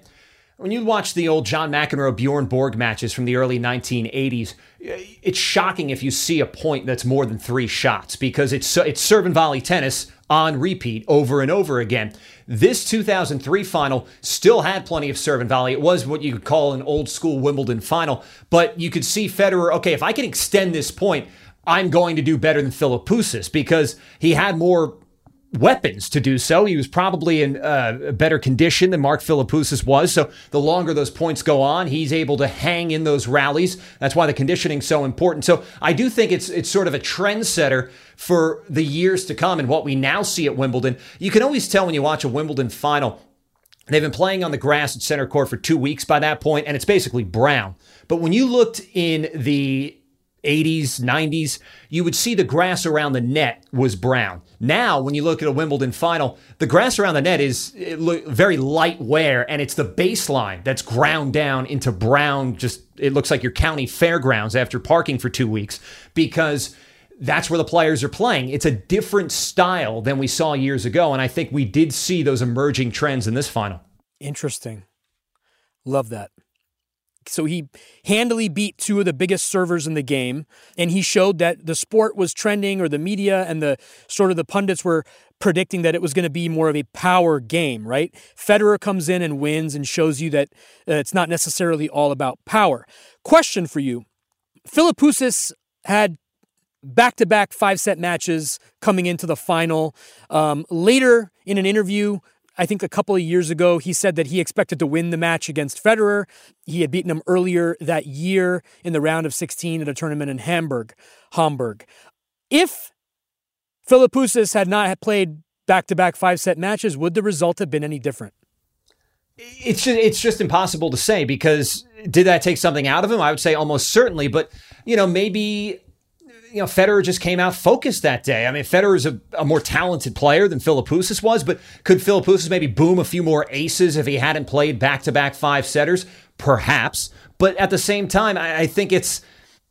when you watch the old John McEnroe Bjorn Borg matches from the early 1980s, it's shocking if you see a point that's more than three shots because it's it's serve and volley tennis on repeat over and over again. This 2003 final still had plenty of serve and volley. It was what you could call an old school Wimbledon final, but you could see Federer, okay, if I can extend this point, I'm going to do better than Philippoussis because he had more weapons to do so. He was probably in uh, better condition than Mark Philippoussis was. So the longer those points go on, he's able to hang in those rallies. That's why the conditioning's so important. So I do think it's it's sort of a trendsetter for the years to come and what we now see at Wimbledon. You can always tell when you watch a Wimbledon final. They've been playing on the grass at center court for two weeks by that point, and it's basically brown. But when you looked in the 80s, 90s, you would see the grass around the net was brown. Now, when you look at a Wimbledon final, the grass around the net is very light wear, and it's the baseline that's ground down into brown. Just it looks like your county fairgrounds after parking for two weeks because that's where the players are playing. It's a different style than we saw years ago, and I think we did see those emerging trends in this final. Interesting. Love that. So he handily beat two of the biggest servers in the game, and he showed that the sport was trending, or the media and the sort of the pundits were predicting that it was going to be more of a power game, right? Federer comes in and wins and shows you that uh, it's not necessarily all about power. Question for you Philippoussis had back to back five set matches coming into the final. Um, later in an interview, I think a couple of years ago, he said that he expected to win the match against Federer. He had beaten him earlier that year in the round of 16 at a tournament in Hamburg. Hamburg. If Philippoussis had not played back-to-back five-set matches, would the result have been any different? It's just, it's just impossible to say because did that take something out of him? I would say almost certainly, but you know maybe you know, Federer just came out focused that day. I mean, Federer is a, a more talented player than Philippoussis was, but could Philippoussis maybe boom a few more aces if he hadn't played back to back five setters? Perhaps. But at the same time, I, I think it's.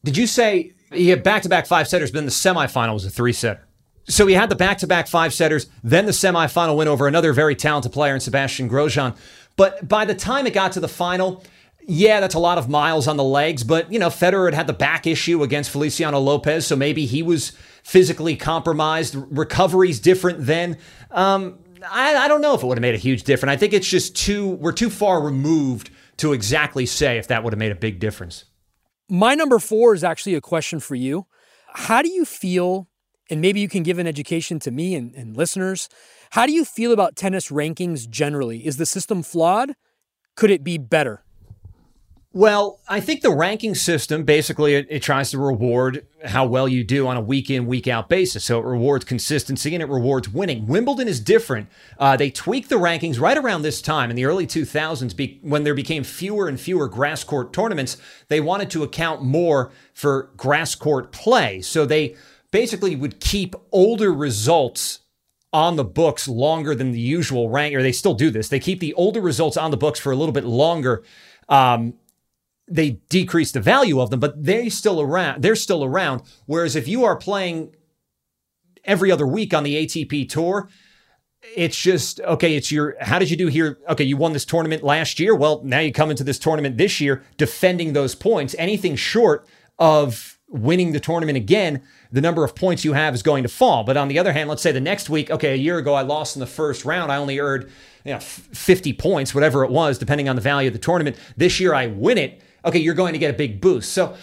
Did you say he had back to back five setters, but then the semifinal was a three setter? So he had the back to back five setters, then the semifinal win over another very talented player in Sebastien Grosjean. But by the time it got to the final, yeah, that's a lot of miles on the legs, but you know, Federer had had the back issue against Feliciano Lopez, so maybe he was physically compromised. Recovery's different then. Um, I, I don't know if it would have made a huge difference. I think it's just too we're too far removed to exactly say if that would have made a big difference. My number four is actually a question for you. How do you feel? And maybe you can give an education to me and, and listeners. How do you feel about tennis rankings generally? Is the system flawed? Could it be better? Well, I think the ranking system basically it, it, tries to reward how well you do on a week in, week out basis. So it rewards consistency and it rewards winning. Wimbledon is different. Uh, they tweaked the rankings right around this time in the early 2000s be, when there became fewer and fewer grass court tournaments. They wanted to account more for grass court play. So they basically would keep older results on the books longer than the usual rank, or they still do this. They keep the older results on the books for a little bit longer. Um, they decrease the value of them, but they still around. They're still around. Whereas if you are playing every other week on the ATP tour, it's just okay. It's your how did you do here? Okay, you won this tournament last year. Well, now you come into this tournament this year defending those points. Anything short of winning the tournament again, the number of points you have is going to fall. But on the other hand, let's say the next week, okay, a year ago I lost in the first round. I only earned you know, 50 points, whatever it was, depending on the value of the tournament. This year I win it. Okay, you're going to get a big boost. So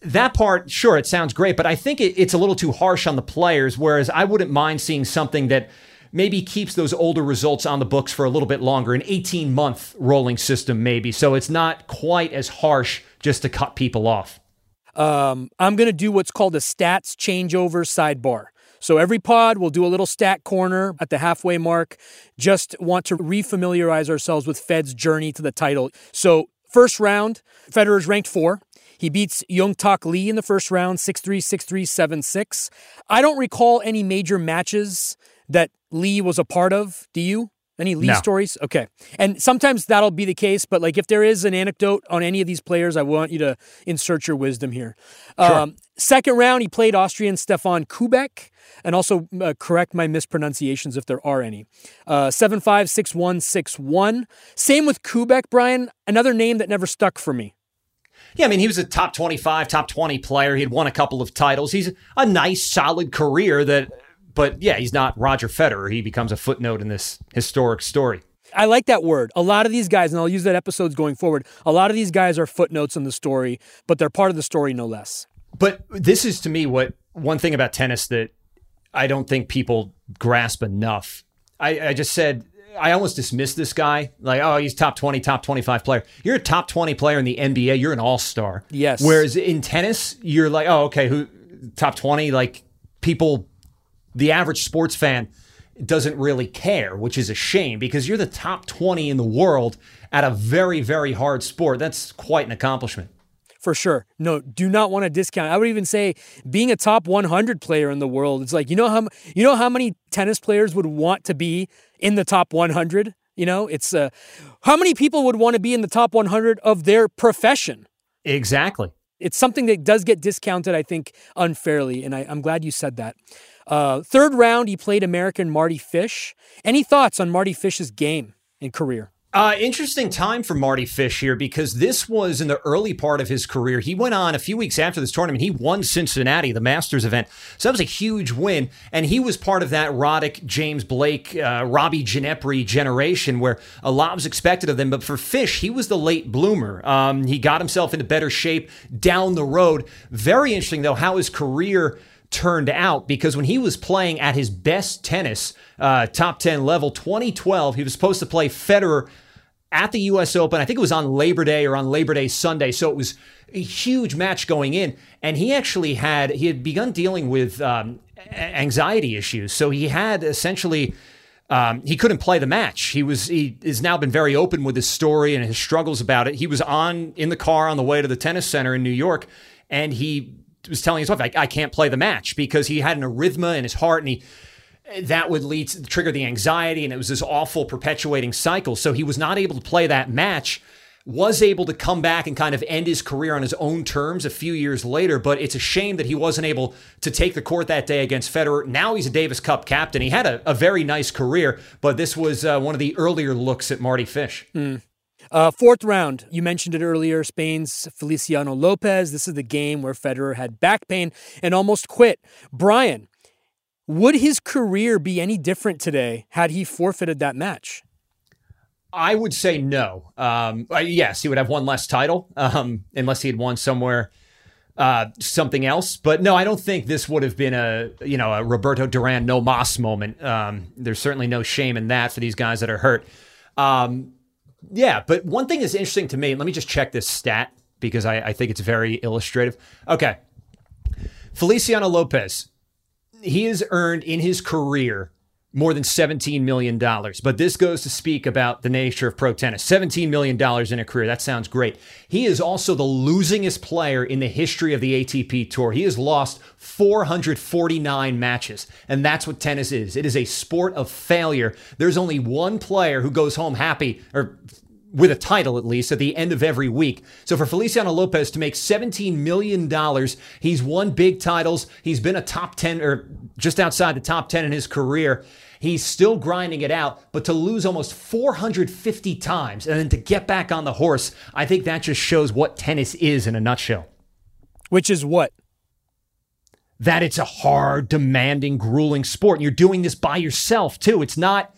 that part, sure, it sounds great, but I think it, it's a little too harsh on the players. Whereas I wouldn't mind seeing something that maybe keeps those older results on the books for a little bit longer, an 18 month rolling system, maybe. So it's not quite as harsh just to cut people off. Um, I'm going to do what's called a stats changeover sidebar. So every pod we'll do a little stat corner at the halfway mark. Just want to refamiliarize ourselves with Fed's journey to the title. So first round, Federer's ranked four. He beats Young Tak Lee in the first round, 6 3, 6 3, 7 6. I don't recall any major matches that Lee was a part of. Do you? Any Lee no. stories? Okay. And sometimes that'll be the case, but like if there is an anecdote on any of these players, I want you to insert your wisdom here. Sure. Um, second round, he played Austrian Stefan Koubek, and also uh, correct my mispronunciations if there are any. Uh, 7 5, 6 1, 6 1. Same with Koubek, Brian, another name that never stuck for me. Yeah, I mean, he was a top 25, top 20 player. He had won a couple of titles. He's a nice, solid career that but yeah, he's not Roger Federer. He becomes a footnote in this historic story. I like that word. A lot of these guys, and I'll use that episodes going forward, a lot of these guys are footnotes in the story, but they're part of the story no less. But this is to me what one thing about tennis that I don't think people grasp enough. I, I just said I almost dismissed this guy. Like, oh, he's top 20, top 25 player. You're a top 20 player in the NBA. You're an all star. Yes. Whereas in tennis, you're like, oh, okay, who top 20? Like, people the average sports fan doesn't really care, which is a shame because you're the top 20 in the world at a very, very hard sport. That's quite an accomplishment. For sure. No, do not want to discount. I would even say being a top 100 player in the world. It's like you know how you know how many tennis players would want to be in the top 100. You know, it's uh, how many people would want to be in the top 100 of their profession. Exactly. It's something that does get discounted, I think, unfairly, and I, I'm glad you said that. Uh, third round, he played American Mardy Fish. Any thoughts on Mardy Fish's game and career? Uh, interesting time for Mardy Fish here because this was in the early part of his career. He went on a few weeks after this tournament. He won Cincinnati, the Masters event. So that was a huge win. And he was part of that Roddick, James Blake, uh, Robby Ginepri generation where a lot was expected of them. But for Fish, he was the late bloomer. Um, he got himself into better shape down the road. Very interesting, though, how his career turned out because when he was playing at his best tennis, uh, top 10 level, 2012, he was supposed to play Federer at the US Open. I think it was on Labor Day or on Labor Day Sunday. So it was a huge match going in. And he actually had, he had begun dealing with um, anxiety issues. So he had essentially. Um, he couldn't play the match. He was he has now been very open with his story and his struggles about it. He was on in the car on the way to the tennis center in New York, and he was telling his wife, I, I can't play the match because he had an arrhythmia in his heart and he that would lead to trigger the anxiety and it was this awful perpetuating cycle. So he was not able to play that match, was able to come back and kind of end his career on his own terms a few years later. But it's a shame that he wasn't able to take the court that day against Federer. Now he's a Davis Cup captain. He had a, a very nice career, but this was uh, one of the earlier looks at Mardy Fish. Mm. Uh, fourth round, you mentioned it earlier, Spain's Feliciano Lopez. This is the game where Federer had back pain and almost quit. Brian, would his career be any different today had he forfeited that match? I would say no. Um, yes, he would have one less title, um, unless he had won somewhere uh, something else. But no, I don't think this would have been a you know a Roberto Duran no mas moment. Um, there's certainly no shame in that for these guys that are hurt. Um, yeah, but one thing that's interesting to me. Let me just check this stat because I, I think it's very illustrative. Okay. Feliciano Lopez, he has earned in his career more than $17 million. But this goes to speak about the nature of pro tennis. $17 million in a career. That sounds great. He is also the losingest player in the history of the ATP Tour. He has lost 449 matches. And that's what tennis is it is a sport of failure. There's only one player who goes home happy or with a title at least at the end of every week. So for Feliciano Lopez to make $17 million, he's won big titles. He's been a top 10 or just outside the top 10 in his career. He's still grinding it out, but to lose almost 450 times and then to get back on the horse, I think that just shows what tennis is in a nutshell. Which is what? That it's a hard, demanding, grueling sport. And you're doing this by yourself, too. It's not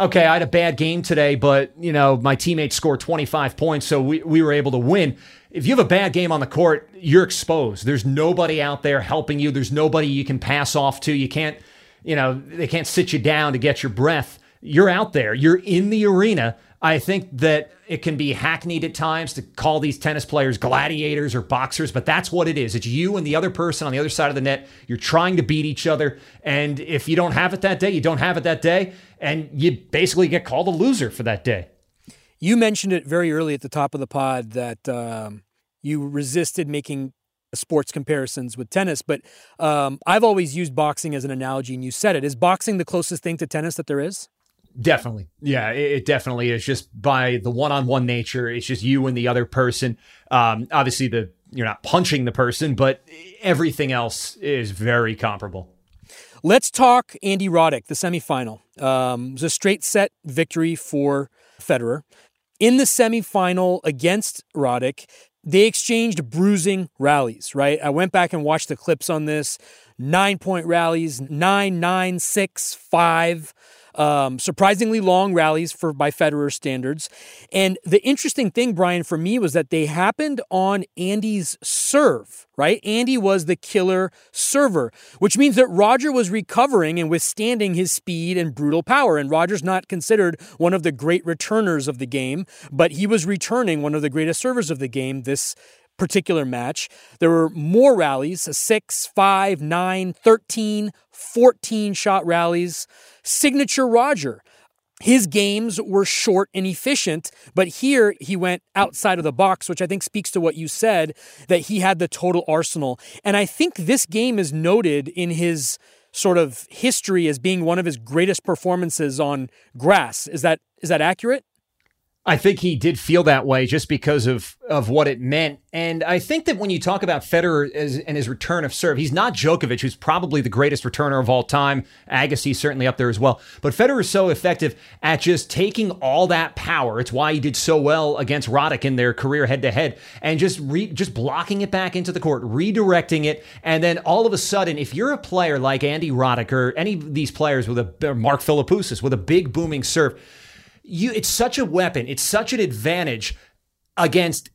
okay, I had a bad game today, but you know, my teammates scored 25 points, so we, we were able to win. If you have a bad game on the court, you're exposed. There's nobody out there helping you. There's nobody you can pass off to. You can't, you know, they can't sit you down to get your breath. You're out there. You're in the arena. I think that it can be hackneyed at times to call these tennis players gladiators or boxers, but that's what it is. It's you and the other person on the other side of the net. You're trying to beat each other. And if you don't have it that day, you don't have it that day. And you basically get called a loser for that day. You mentioned it very early at the top of the pod that um, you resisted making sports comparisons with tennis, but um, I've always used boxing as an analogy, and you said it. Is boxing the closest thing to tennis that there is? Definitely. Yeah, it, it, definitely is just by the one-on-one nature. It's just you and the other person. Um, obviously the you're not punching the person, but everything else is very comparable. Let's talk Andy Roddick, the semifinal. Um, it was a straight set victory for Federer. In the semifinal against Roddick, they exchanged bruising rallies, right? I went back and watched the clips on this. Nine point rallies, nine, nine, six, five. Um, surprisingly long rallies for by Federer standards. And the interesting thing, Brian, for me was that they happened on Andy's serve, right? Andy was the killer server, which means that Roger was recovering and withstanding his speed and brutal power. And Roger's not considered one of the great returners of the game, but he was returning one of the greatest servers of the game this particular match. There were more rallies, six, five, nine, 13, 14 shot rallies. Signature Roger. His games were short and efficient, but here he went outside of the box, which I think speaks to what you said that he had the total arsenal. And I think this game is noted in his sort of history as being one of his greatest performances on grass. Is that is that accurate? I think he did feel that way just because of of what it meant. And I think that when you talk about Federer as, and his return of serve, he's not Djokovic, who's probably the greatest returner of all time. Agassi certainly up there as well. But Federer is so effective at just taking all that power. It's why he did so well against Roddick in their career head to head, and just re, just blocking it back into the court, redirecting it, and then all of a sudden, if you're a player like Andy Roddick or any of these players with a Mark Philippoussis with a big booming serve you it's such a weapon, it's such an advantage against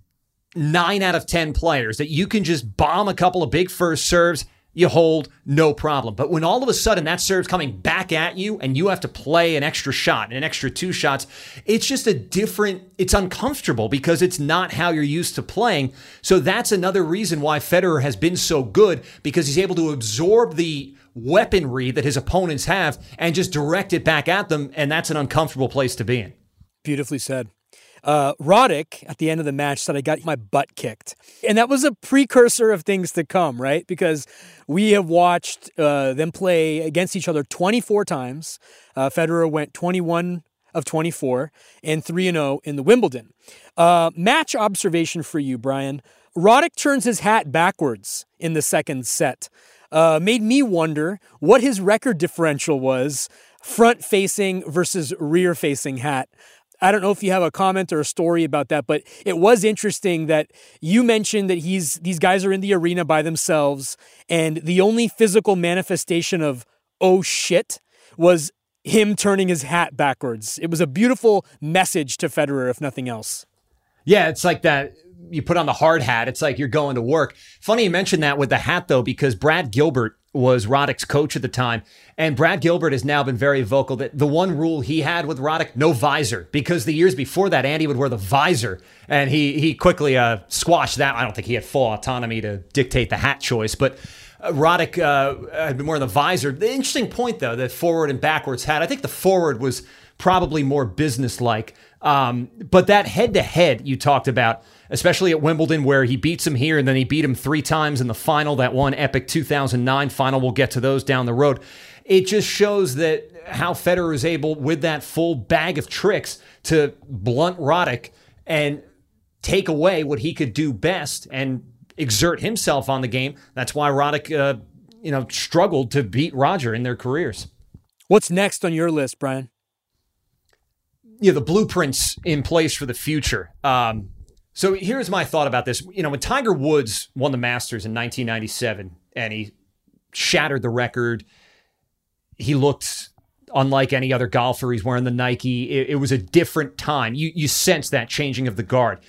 nine out of 10 players that you can just bomb a couple of big first serves, you hold, no problem. But when all of a sudden that serve's coming back at you and you have to play an extra shot and an extra two shots, it's just a different, it's uncomfortable because it's not how you're used to playing. So that's another reason why Federer has been so good because he's able to absorb the weaponry that his opponents have and just direct it back at them. And that's an uncomfortable place to be in. Beautifully said. Uh, Roddick at the end of the match said, I got my butt kicked. And that was a precursor of things to come, right? Because we have watched uh, them play against each other 24 times. Uh, Federer went 21 of 24 and 3 0 in the Wimbledon. Uh, match observation for you, Brian. Roddick turns his hat backwards in the second set uh, made me wonder what his record differential was front facing versus rear facing hat. I don't know if you have a comment or a story about that, but it was interesting that you mentioned that he's these guys are in the arena by themselves, and the only physical manifestation of oh shit was him turning his hat backwards. It was a beautiful message to Federer, if nothing else. Yeah, it's like that you put on the hard hat. It's like you're going to work. Funny you mentioned that with the hat though, because Brad Gilbert was Roddick's coach at the time. And Brad Gilbert has now been very vocal that the one rule he had with Roddick, no visor, because the years before that, Andy would wear the visor. And he, he quickly uh, squashed that. I don't think he had full autonomy to dictate the hat choice, but uh, Roddick uh, had been wearing the visor. The interesting point, though, that forward and backwards hat, I think the forward was probably more businesslike. Um, but that head to head you talked about, especially at Wimbledon, where he beats him here and then he beat him three times in the final, that one epic 2009 final. We'll get to those down the road. it just shows that how Federer is able, with that full bag of tricks, to blunt Roddick and take away what he could do best and exert himself on the game. That's why Roddick, uh, you know, struggled to beat Roger in their careers. What's next on your list, Brian? Yeah, the blueprints in place for the future. Um, so here's my thought about this. You know, when Tiger Woods won the Masters in 1997 and he shattered the record, he looked unlike any other golfer. He's wearing the Nike. It, it was a different time. You you sense that changing of the guard.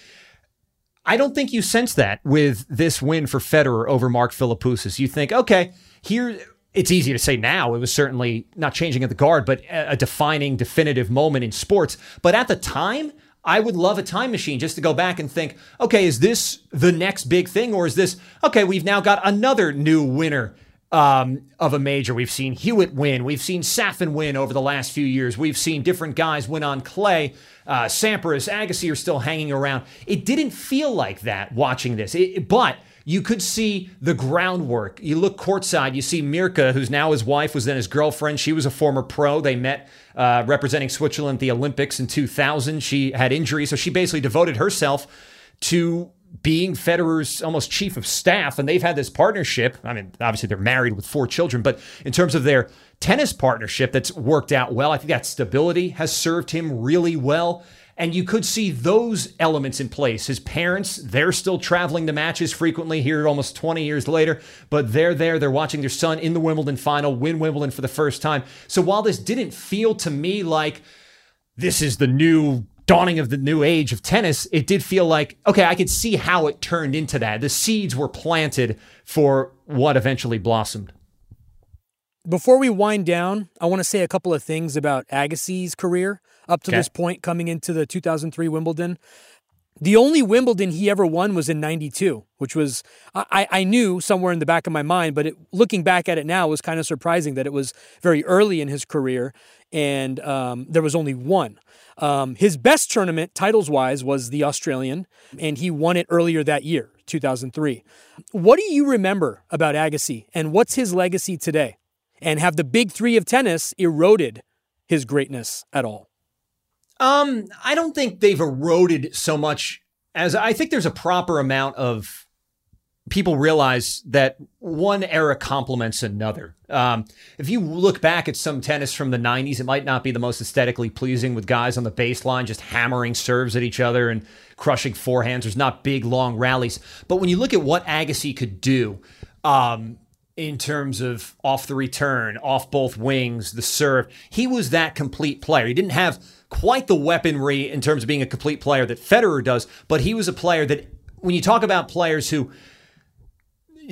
I don't think you sense that with this win for Federer over Mark Philippoussis. You think, okay, here it's easy to say now. It was certainly not changing of the guard, but a defining, definitive moment in sports. But at the time, I would love a time machine just to go back and think, okay, is this the next big thing? Or is this, okay, we've now got another new winner um, of a major. We've seen Hewitt win. We've seen Safin win over the last few years. We've seen different guys win on clay. Uh, Sampras, Agassi are still hanging around. It didn't feel like that watching this, it, but you could see the groundwork. You look courtside, you see Mirka, who's now his wife, was then his girlfriend. She was a former pro. They met uh, representing Switzerland at the Olympics in 2000. She had injuries, so she basically devoted herself to being Federer's almost chief of staff, and they've had this partnership. I mean, obviously they're married with four children, but in terms of their tennis partnership, that's worked out well. I think that stability has served him really well. And you could see those elements in place. His parents, they're still traveling to matches frequently here almost 20 years later, but they're there. They're watching their son in the Wimbledon final win Wimbledon for the first time. So while this didn't feel to me like this is the new dawning of the new age of tennis, it did feel like, okay, I could see how it turned into that. The seeds were planted for what eventually blossomed. Before we wind down, I want to say a couple of things about Agassi's career up to okay. this point coming into the 2003 Wimbledon. The only Wimbledon he ever won was in 92, which was, I, I knew somewhere in the back of my mind, but it, looking back at it now, was kind of surprising that it was very early in his career and um, there was only one. Um, his best tournament, titles wise, was the Australian, and he won it earlier that year, 2003. What do you remember about Agassi, and what's his legacy today? And have the big three of tennis eroded his greatness at all? Um, I don't think they've eroded so much as I think there's a proper amount of people realize that one era complements another. Um, if you look back at some tennis from the 90s, it might not be the most aesthetically pleasing with guys on the baseline just hammering serves at each other and crushing forehands. There's not big, long rallies. But when you look at what Agassi could do, um, in terms of off the return, off both wings, the serve. He was that complete player. He didn't have quite the weaponry in terms of being a complete player that Federer does, but he was a player that when you talk about players who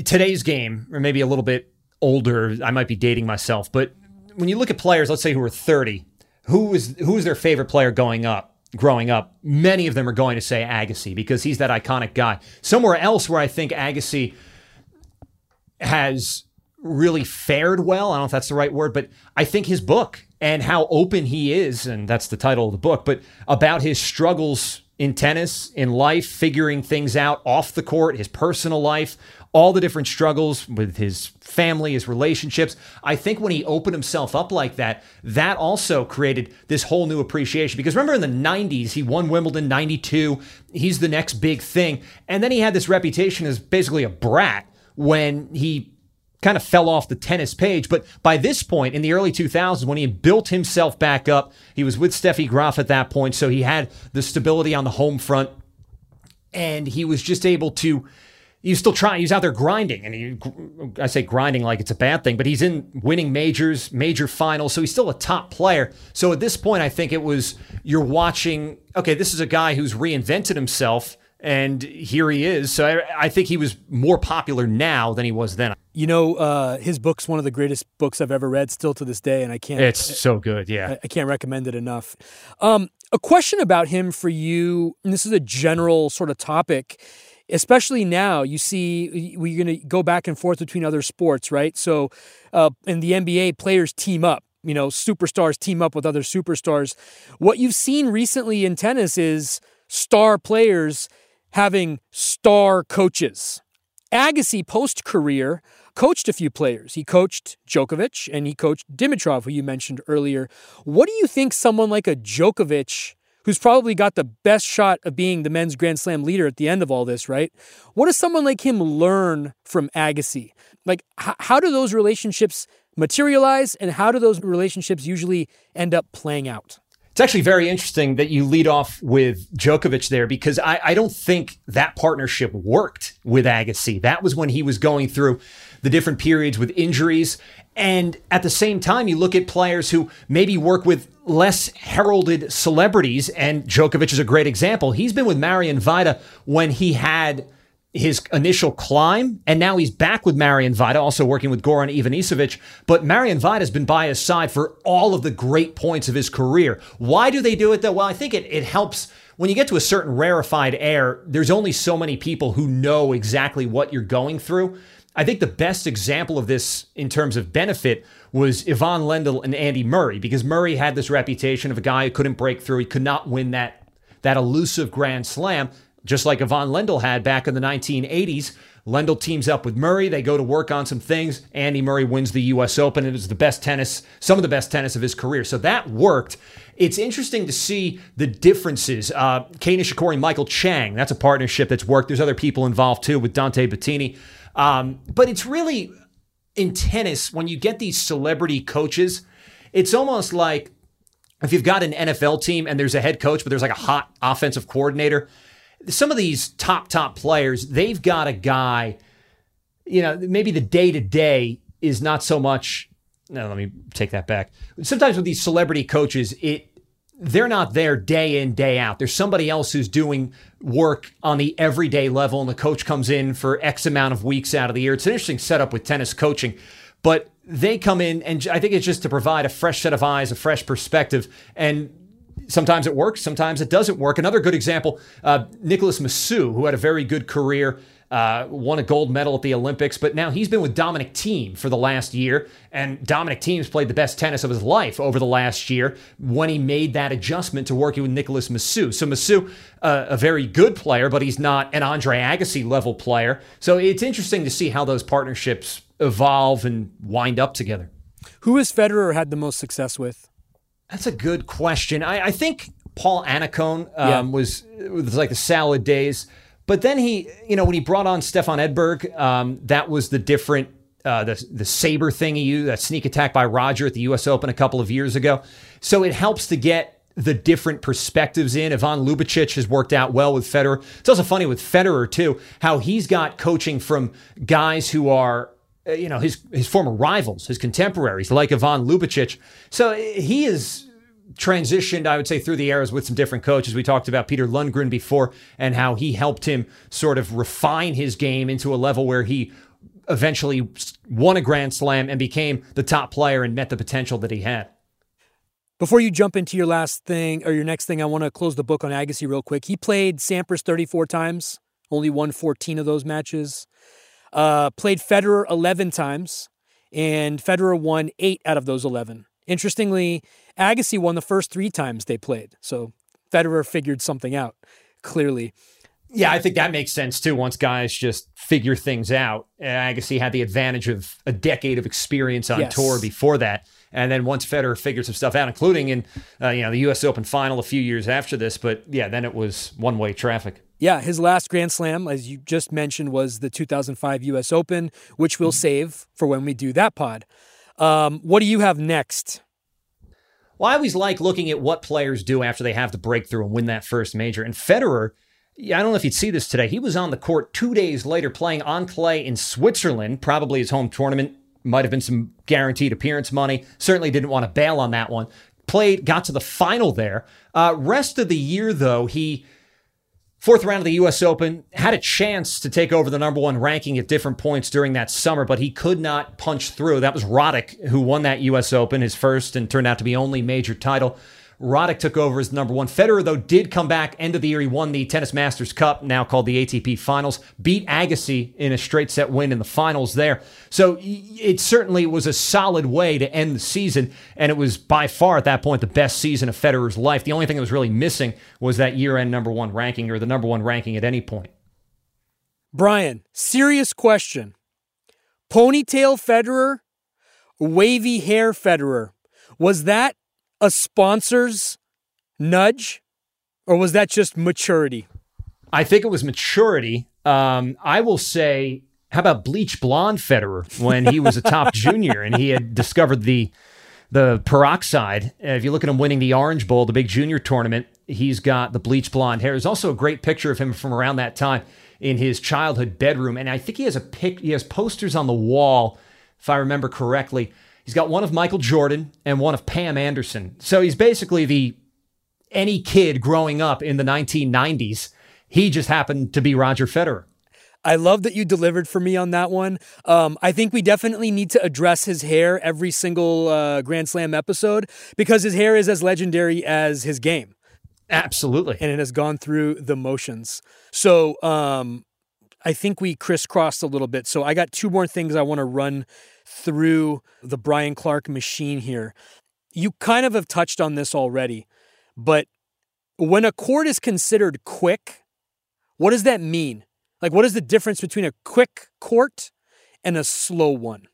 today's game, or maybe a little bit older, I might be dating myself, but when you look at players, let's say who are 30, who is their favorite player going up? Growing up, many of them are going to say Agassi because he's that iconic guy. Somewhere else where I think Agassi has really fared well. I don't know if that's the right word, but I think his book and how open he is, and that's the title of the book, but about his struggles in tennis, in life, figuring things out off the court, his personal life, all the different struggles with his family, his relationships. I think when he opened himself up like that, that also created this whole new appreciation. Because remember in the 90s, he won Wimbledon 92, he's the next big thing. And then he had this reputation as basically a brat when he kind of fell off the tennis page. But by this point in the early 2000s, when he built himself back up, he was with Steffi Graf at that point. So he had the stability on the home front and he was just able to. He's still trying. He's out there grinding, and he, I say grinding like it's a bad thing, but he's in winning majors, major finals, so he's still a top player. So at this point, I think it was you're watching. Okay, this is a guy who's reinvented himself and here he is. So I, I, think he was more popular now than he was then. You know, uh, his book's one of the greatest books I've ever read, still to this day, and I can't. It's so good, yeah. I, I can't recommend it enough. Um, a question about him for you, and this is a general sort of topic. Especially now, you see, we're going to go back and forth between other sports, right? So, uh, in the NBA, players team up you know, superstars team up with other superstars. What you've seen recently in tennis is star players having star coaches. Agassi, post career, coached a few players. He coached Djokovic and he coached Dimitrov, who you mentioned earlier. What do you think someone like a Djokovic, who's probably got the best shot of being the men's Grand Slam leader at the end of all this, right? What does someone like him learn from Agassi? Like, h- how do those relationships materialize and how do those relationships usually end up playing out? It's actually very interesting that you lead off with Djokovic there because I, I don't think that partnership worked with Agassi. That was when he was going through the different periods with injuries. And at the same time, you look at players who maybe work with less heralded celebrities, and Djokovic is a great example. He's been with Marian Vajda when he had his initial climb, and now he's back with Marian Vajda, also working with Goran Ivanisevic. But Marian Vajda has been by his side for all of the great points of his career. Why do they do it though? Well, I think it, it helps when you get to a certain rarefied air, there's only so many people who know exactly what you're going through. I think the best example of this in terms of benefit was Ivan Lendl and Andy Murray, because Murray had this reputation of a guy who couldn't break through. He could not win that, that elusive Grand Slam just like Ivan Lendl had back in the 1980s. Lendl teams up with Murray. They go to work on some things. Andy Murray wins the U.S. Open. It is the best tennis, some of the best tennis of his career. So that worked. It's interesting to see the differences. Uh, Kei Michael Chang, that's a partnership that's worked. There's other people involved too with Dante Bottini. Um, but it's really in tennis, when you get these celebrity coaches, it's almost like if you've got an NFL team and there's a head coach, but there's like a hot offensive coordinator some of these top top players, they've got a guy. You know, maybe the day to day is not so much. No, let me take that back. Sometimes with these celebrity coaches, it they're not there day in day out. There's somebody else who's doing work on the everyday level, and the coach comes in for X amount of weeks out of the year. It's an interesting setup with tennis coaching, but they come in, and I think it's just to provide a fresh set of eyes, a fresh perspective, and sometimes it works, sometimes it doesn't work. Another good example, uh, Nicholas Massu, who had a very good career. Uh, won a gold medal at the Olympics, but now he's been with Dominic Thiem for the last year, and Dominic Thiem's played the best tennis of his life over the last year when he made that adjustment to working with Nicholas Massu. So Massu, uh, a very good player, but he's not an Andre Agassi level player. So it's interesting to see how those partnerships evolve and wind up together. Who has Federer had the most success with? That's a good question. I, I think Paul Annacone um, yeah. was was like the salad days, but then he, you know, when he brought on Stefan Edberg, um, that was the different. Uh, the the SABR thing he used, that sneak attack by Roger at the U.S. Open a couple of years ago. So it helps to get the different perspectives in. Ivan Ljubicic has worked out well with Federer. It's also funny with Federer too, how he's got coaching from guys who are uh, you know, his his former rivals, his contemporaries, like Ivan Ljubicic. So he is transitioned, I would say, through the eras with some different coaches. We talked about Peter Lundgren before and how he helped him sort of refine his game into a level where he eventually won a Grand Slam and became the top player and met the potential that he had. Before you jump into your last thing or your next thing, I want to close the book on Agassi real quick. He played Sampras 34 times, only won 14 of those matches. Uh, played Federer 11 times, and Federer won eight out of those 11. Interestingly, Agassi won the first three times they played. So Federer figured something out, clearly. Yeah, I think that makes sense too. Once guys just figure things out, Agassi had the advantage of a decade of experience on yes. tour before that, and then once Federer figured some stuff out, including in uh, you know the U.S. Open final a few years after this, but yeah, then it was one way traffic. Yeah, his last Grand Slam, as you just mentioned, was the 2005 U.S. Open, which we'll save for when we do that pod. Um, what do you have next? Well, I always like looking at what players do after they have the breakthrough and win that first major. And Federer, I don't know if you'd see this today. He was on the court two days later playing on clay in Switzerland, probably his home tournament. Might have been some guaranteed appearance money. Certainly didn't want to bail on that one. Played, got to the final there. Uh, rest of the year, though, he Fourth round of the U.S. Open, had a chance to take over the number one ranking at different points during that summer, but he could not punch through. That was Roddick who won that U.S. Open, his first and turned out to be only major title. Roddick took over as number one. Federer, though, did come back end of the year. He won the Tennis Masters Cup, now called the ATP Finals, beat Agassi in a straight set win in the finals there. So it certainly was a solid way to end the season. And it was by far at that point the best season of Federer's life. The only thing that was really missing was that year end number one ranking or the number one ranking at any point. Brian, serious question. Ponytail Federer, wavy hair Federer. Was that a sponsor's nudge or was that just maturity? I think it was maturity. Um, I will say, how about bleach blonde Federer when he was a top [laughs] junior and he had discovered the the peroxide. If you look at him winning the Orange Bowl, the big junior tournament, he's got the bleach blonde hair. There's also a great picture of him from around that time in his childhood bedroom, and I think he has a pic. He has posters on the wall, if I remember correctly. He's got one of Michael Jordan and one of Pam Anderson. So he's basically the any kid growing up in the 1990s. He just happened to be Roger Federer. I love that you delivered for me on that one. Um, I think we definitely need to address his hair every single uh, Grand Slam episode because his hair is as legendary as his game. Absolutely. And it has gone through the motions. So um, I think we crisscrossed a little bit. So I got two more things I want to run through the Brian Clark machine here. You kind of have touched on this already, but when a court is considered quick, what does that mean? Like, what is the difference between a quick court and a slow one?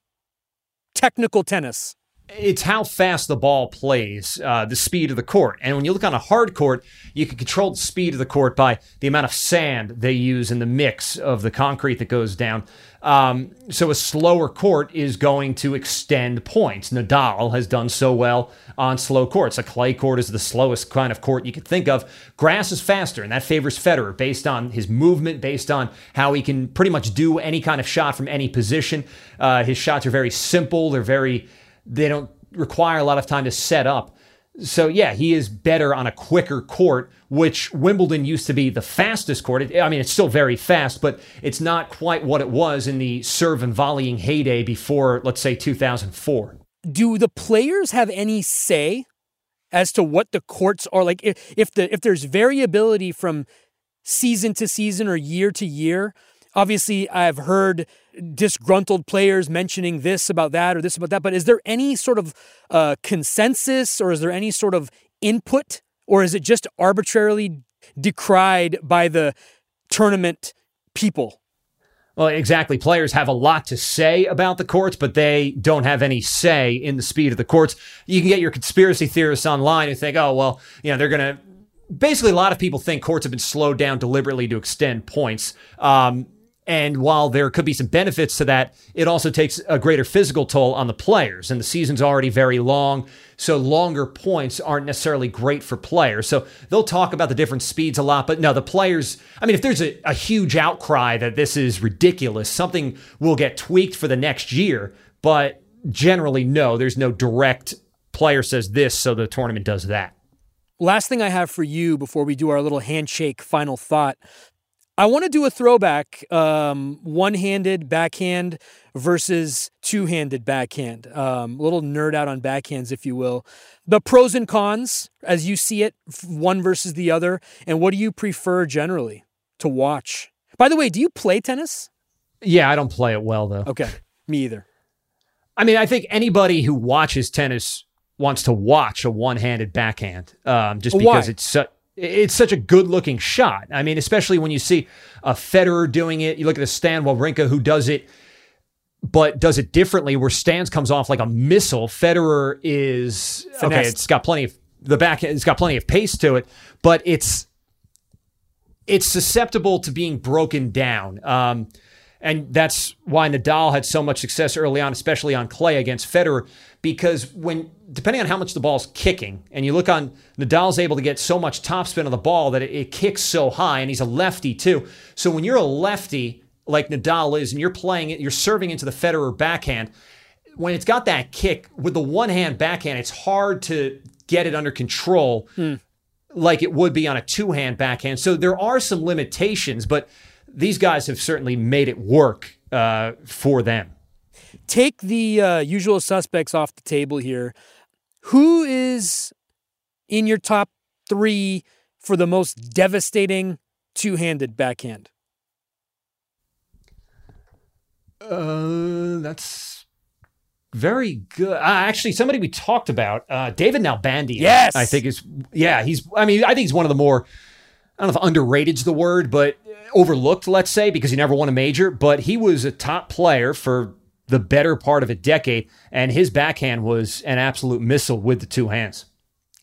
Technical tennis. It's how fast the ball plays, uh, the speed of the court. And when you look on a hard court, you can control the speed of the court by the amount of sand they use in the mix of the concrete that goes down. Um, so a slower court is going to extend points. Nadal has done so well on slow courts. A clay court is the slowest kind of court you could think of. Grass is faster, and that favors Federer based on his movement, based on how he can pretty much do any kind of shot from any position. Uh, his shots are very simple. They're very they don't require a lot of time to set up. So yeah, he is better on a quicker court, which Wimbledon used to be the fastest court. I mean, it's still very fast, but it's not quite what it was in the serve and volleying heyday before, let's say, 2004. Do the players have any say as to what the courts are like? If, if the if there's variability from season to season or year to year, obviously I've heard disgruntled players mentioning this about that or this about that, but is there any sort of uh, consensus or is there any sort of input or is it just arbitrarily decried by the tournament people? Well, exactly. Players have a lot to say about the courts, but they don't have any say in the speed of the courts. You can get your conspiracy theorists online who think, oh, well, you know, they're going to. Basically, a lot of people think courts have been slowed down deliberately to extend points. Um, and while there could be some benefits to that, it also takes a greater physical toll on the players. And the season's already very long, so longer points aren't necessarily great for players. So they'll talk about the different speeds a lot, but no, the players, I mean, if there's a, a huge outcry that this is ridiculous, something will get tweaked for the next year. But generally, no, there's no direct player says this, so the tournament does that. Last thing I have for you before we do our little handshake final thought I want to do a throwback um, one handed backhand versus two handed backhand. Um, a little nerd out on backhands, if you will. The pros and cons as you see it, one versus the other. And what do you prefer generally to watch? By the way, do you play tennis? Yeah, I don't play it well, though. Okay, me either. I mean, I think anybody who watches tennis wants to watch a one handed backhand um, just because Why? it's so it's such a good looking shot. I mean, especially when you see a Federer doing it. You look at a Stan Wawrinka who does it, but does it differently. Where Stan's comes off like a missile. Federer is Finessed. okay. It's got plenty of the back. It's got plenty of pace to it, but it's it's susceptible to being broken down. Um, and that's why Nadal had so much success early on, especially on clay against Federer, because when depending on how much the ball's kicking, and you look on Nadal's able to get so much topspin of the ball that it, it kicks so high, and he's a lefty too. So when you're a lefty like Nadal is, and you're playing it, you're serving into the Federer backhand. When it's got that kick with the one hand backhand, it's hard to get it under control. Hmm. Like it would be on a two hand backhand. So there are some limitations, but these guys have certainly made it work uh, for them. Take the uh, usual suspects off the table here. Who is in your top three for the most devastating two handed backhand? Uh, that's very good. Uh, actually, somebody we talked about, uh, David Nalbandian. Yes, I think is yeah. He's. I mean, I think he's one of the more. I don't know if underrated's the word, but overlooked, let's say, because he never won a major, but he was a top player for the better part of a decade, and his backhand was an absolute missile with the two hands.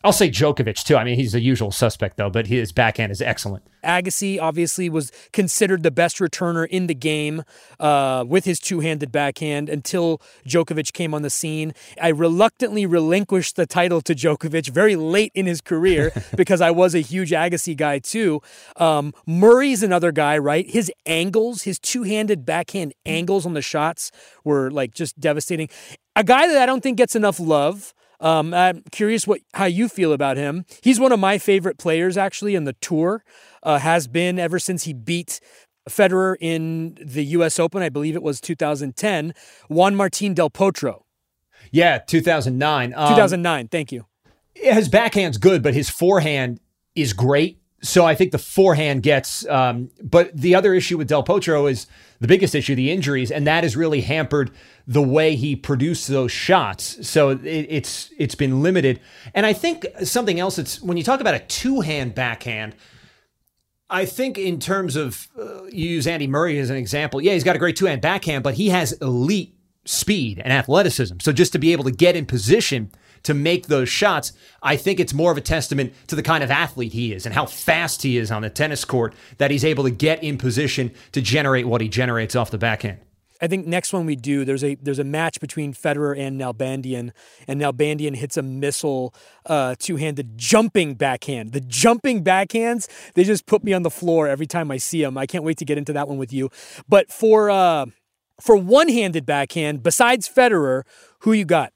I'll say Djokovic too. I mean, he's the usual suspect though, but his backhand is excellent. Agassi obviously was considered the best returner in the game uh, with his two-handed backhand until Djokovic came on the scene. I reluctantly relinquished the title to Djokovic very late in his career [laughs] because I was a huge Agassi guy too. Um, Murray's another guy, right? His angles, his two-handed backhand angles on the shots were like just devastating. A guy that I don't think gets enough love. Um, I'm curious what how you feel about him. He's one of my favorite players actually in the tour. Uh, has been ever since he beat Federer in the U.S. Open. I believe it was 2010. Juan Martín del Potro. Yeah, 2009. Um, 2009. Thank you. His backhand's good, but his forehand is great. So I think the forehand gets. Um, but the other issue with Del Potro is the biggest issue, the injuries, and that has really hampered the way he produced those shots. So it, it's it's been limited. And I think something else. It's when you talk about a two hand backhand. I think in terms of uh, you use Andy Murray as an example. Yeah, he's got a great two hand backhand, but he has elite speed and athleticism. So just to be able to get in position to make those shots, I think it's more of a testament to the kind of athlete he is and how fast he is on the tennis court that he's able to get in position to generate what he generates off the backhand. I think next one we do there's a there's a match between Federer and Nalbandian, and Nalbandian hits a missile uh, two handed jumping backhand. The jumping backhands they just put me on the floor every time I see them. I can't wait to get into that one with you. But for uh, for one handed backhand, besides Federer, who you got?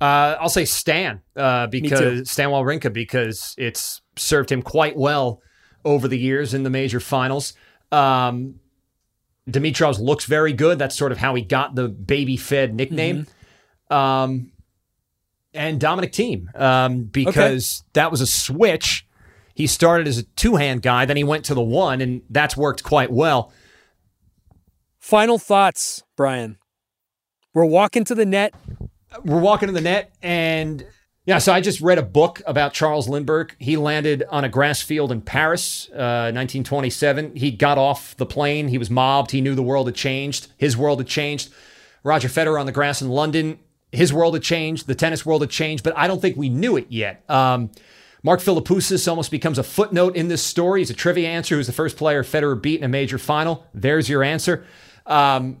Uh, I'll say Stan uh, because Stan Wawrinka because it's served him quite well over the years in the major finals. Um, Dimitrov looks very good. That's sort of how he got the baby fed nickname. Mm-hmm. Um, and Dominic Thiem um, because okay. that was a switch. He started as a two hand guy, then he went to the one, and that's worked quite well. Final thoughts, Brian. We're walking to the net. We're walking to the net, and yeah, so I just read a book about Charles Lindbergh. He landed on a grass field in Paris, uh, 1927. He got off the plane. He was mobbed. He knew the world had changed. His world had changed. Roger Federer on the grass in London. His world had changed. The tennis world had changed, but I don't think we knew it yet. Um, Mark Philippoussis almost becomes a footnote in this story. He's a trivia answer. Who's the first player Federer beat in a major final? There's your answer. Um,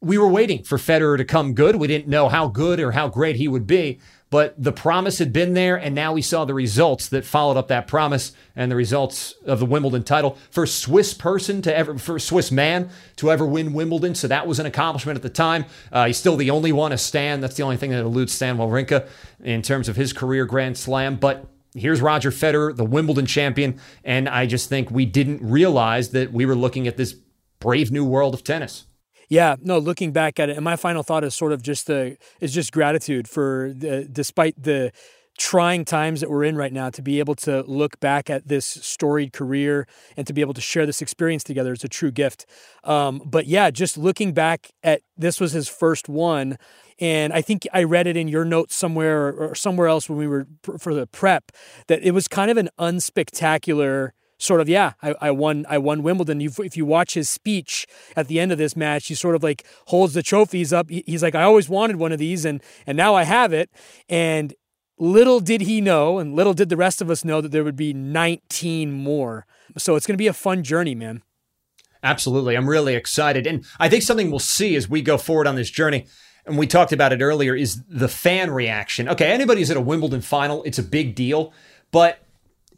we were waiting for Federer to come good. We didn't know how good or how great he would be, but the promise had been there, and now we saw the results that followed up that promise and the results of the Wimbledon title. First Swiss person to ever, first Swiss man to ever win Wimbledon, so that was an accomplishment at the time. Uh, he's still the only one, to stand. That's the only thing that eludes Stan Wawrinka in terms of his career Grand Slam, but here's Roger Federer, the Wimbledon champion, and I just think we didn't realize that we were looking at this brave new world of tennis. Yeah, no, looking back at it, and my final thought is sort of just the is just gratitude for the, despite the trying times that we're in right now to be able to look back at this storied career and to be able to share this experience together is a true gift. Um, but yeah, just looking back at this was his first one. And I think I read it in your notes somewhere or somewhere else when we were for the prep that it was kind of an unspectacular sort of yeah I, I won I won Wimbledon. You, if you watch his speech at the end of this match, he sort of like holds the trophies up. He's like I always wanted one of these and and now I have it. And little did he know, and little did the rest of us know that there would be 19 more. So it's going to be a fun journey, man. Absolutely, I'm really excited, and I think something we'll see as we go forward on this journey. And we talked about it earlier is the fan reaction. Okay, anybody who's at a Wimbledon final, it's a big deal. But,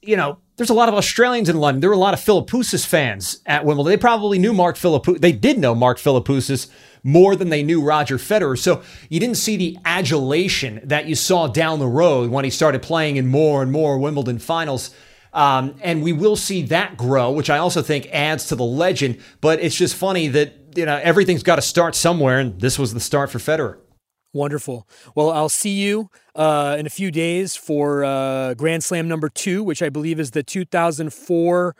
you know, there's a lot of Australians in London. There were a lot of Philippoussis fans at Wimbledon. They probably knew Mark Philippoussis. They did know Mark Philippoussis more than they knew Roger Federer. So you didn't see the adulation that you saw down the road when he started playing in more and more Wimbledon finals. Um, and we will see that grow, which I also think adds to the legend. But it's just funny that you know everything's got to start somewhere, and this was the start for Federer. Wonderful. Well, I'll see you uh, in a few days for uh, Grand Slam number two, which I believe is the 2004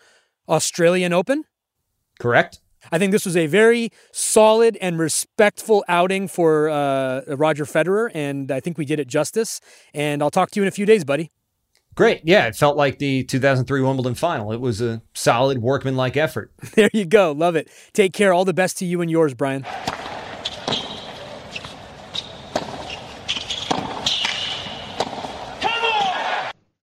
Australian Open. Correct. I think this was a very solid and respectful outing for uh, Roger Federer, and I think we did it justice. And I'll talk to you in a few days, buddy. Great. Yeah, it felt like the 2003 Wimbledon final. It was a solid workmanlike effort. [laughs] There you go. Love it. Take care. All the best to you and yours, Brian.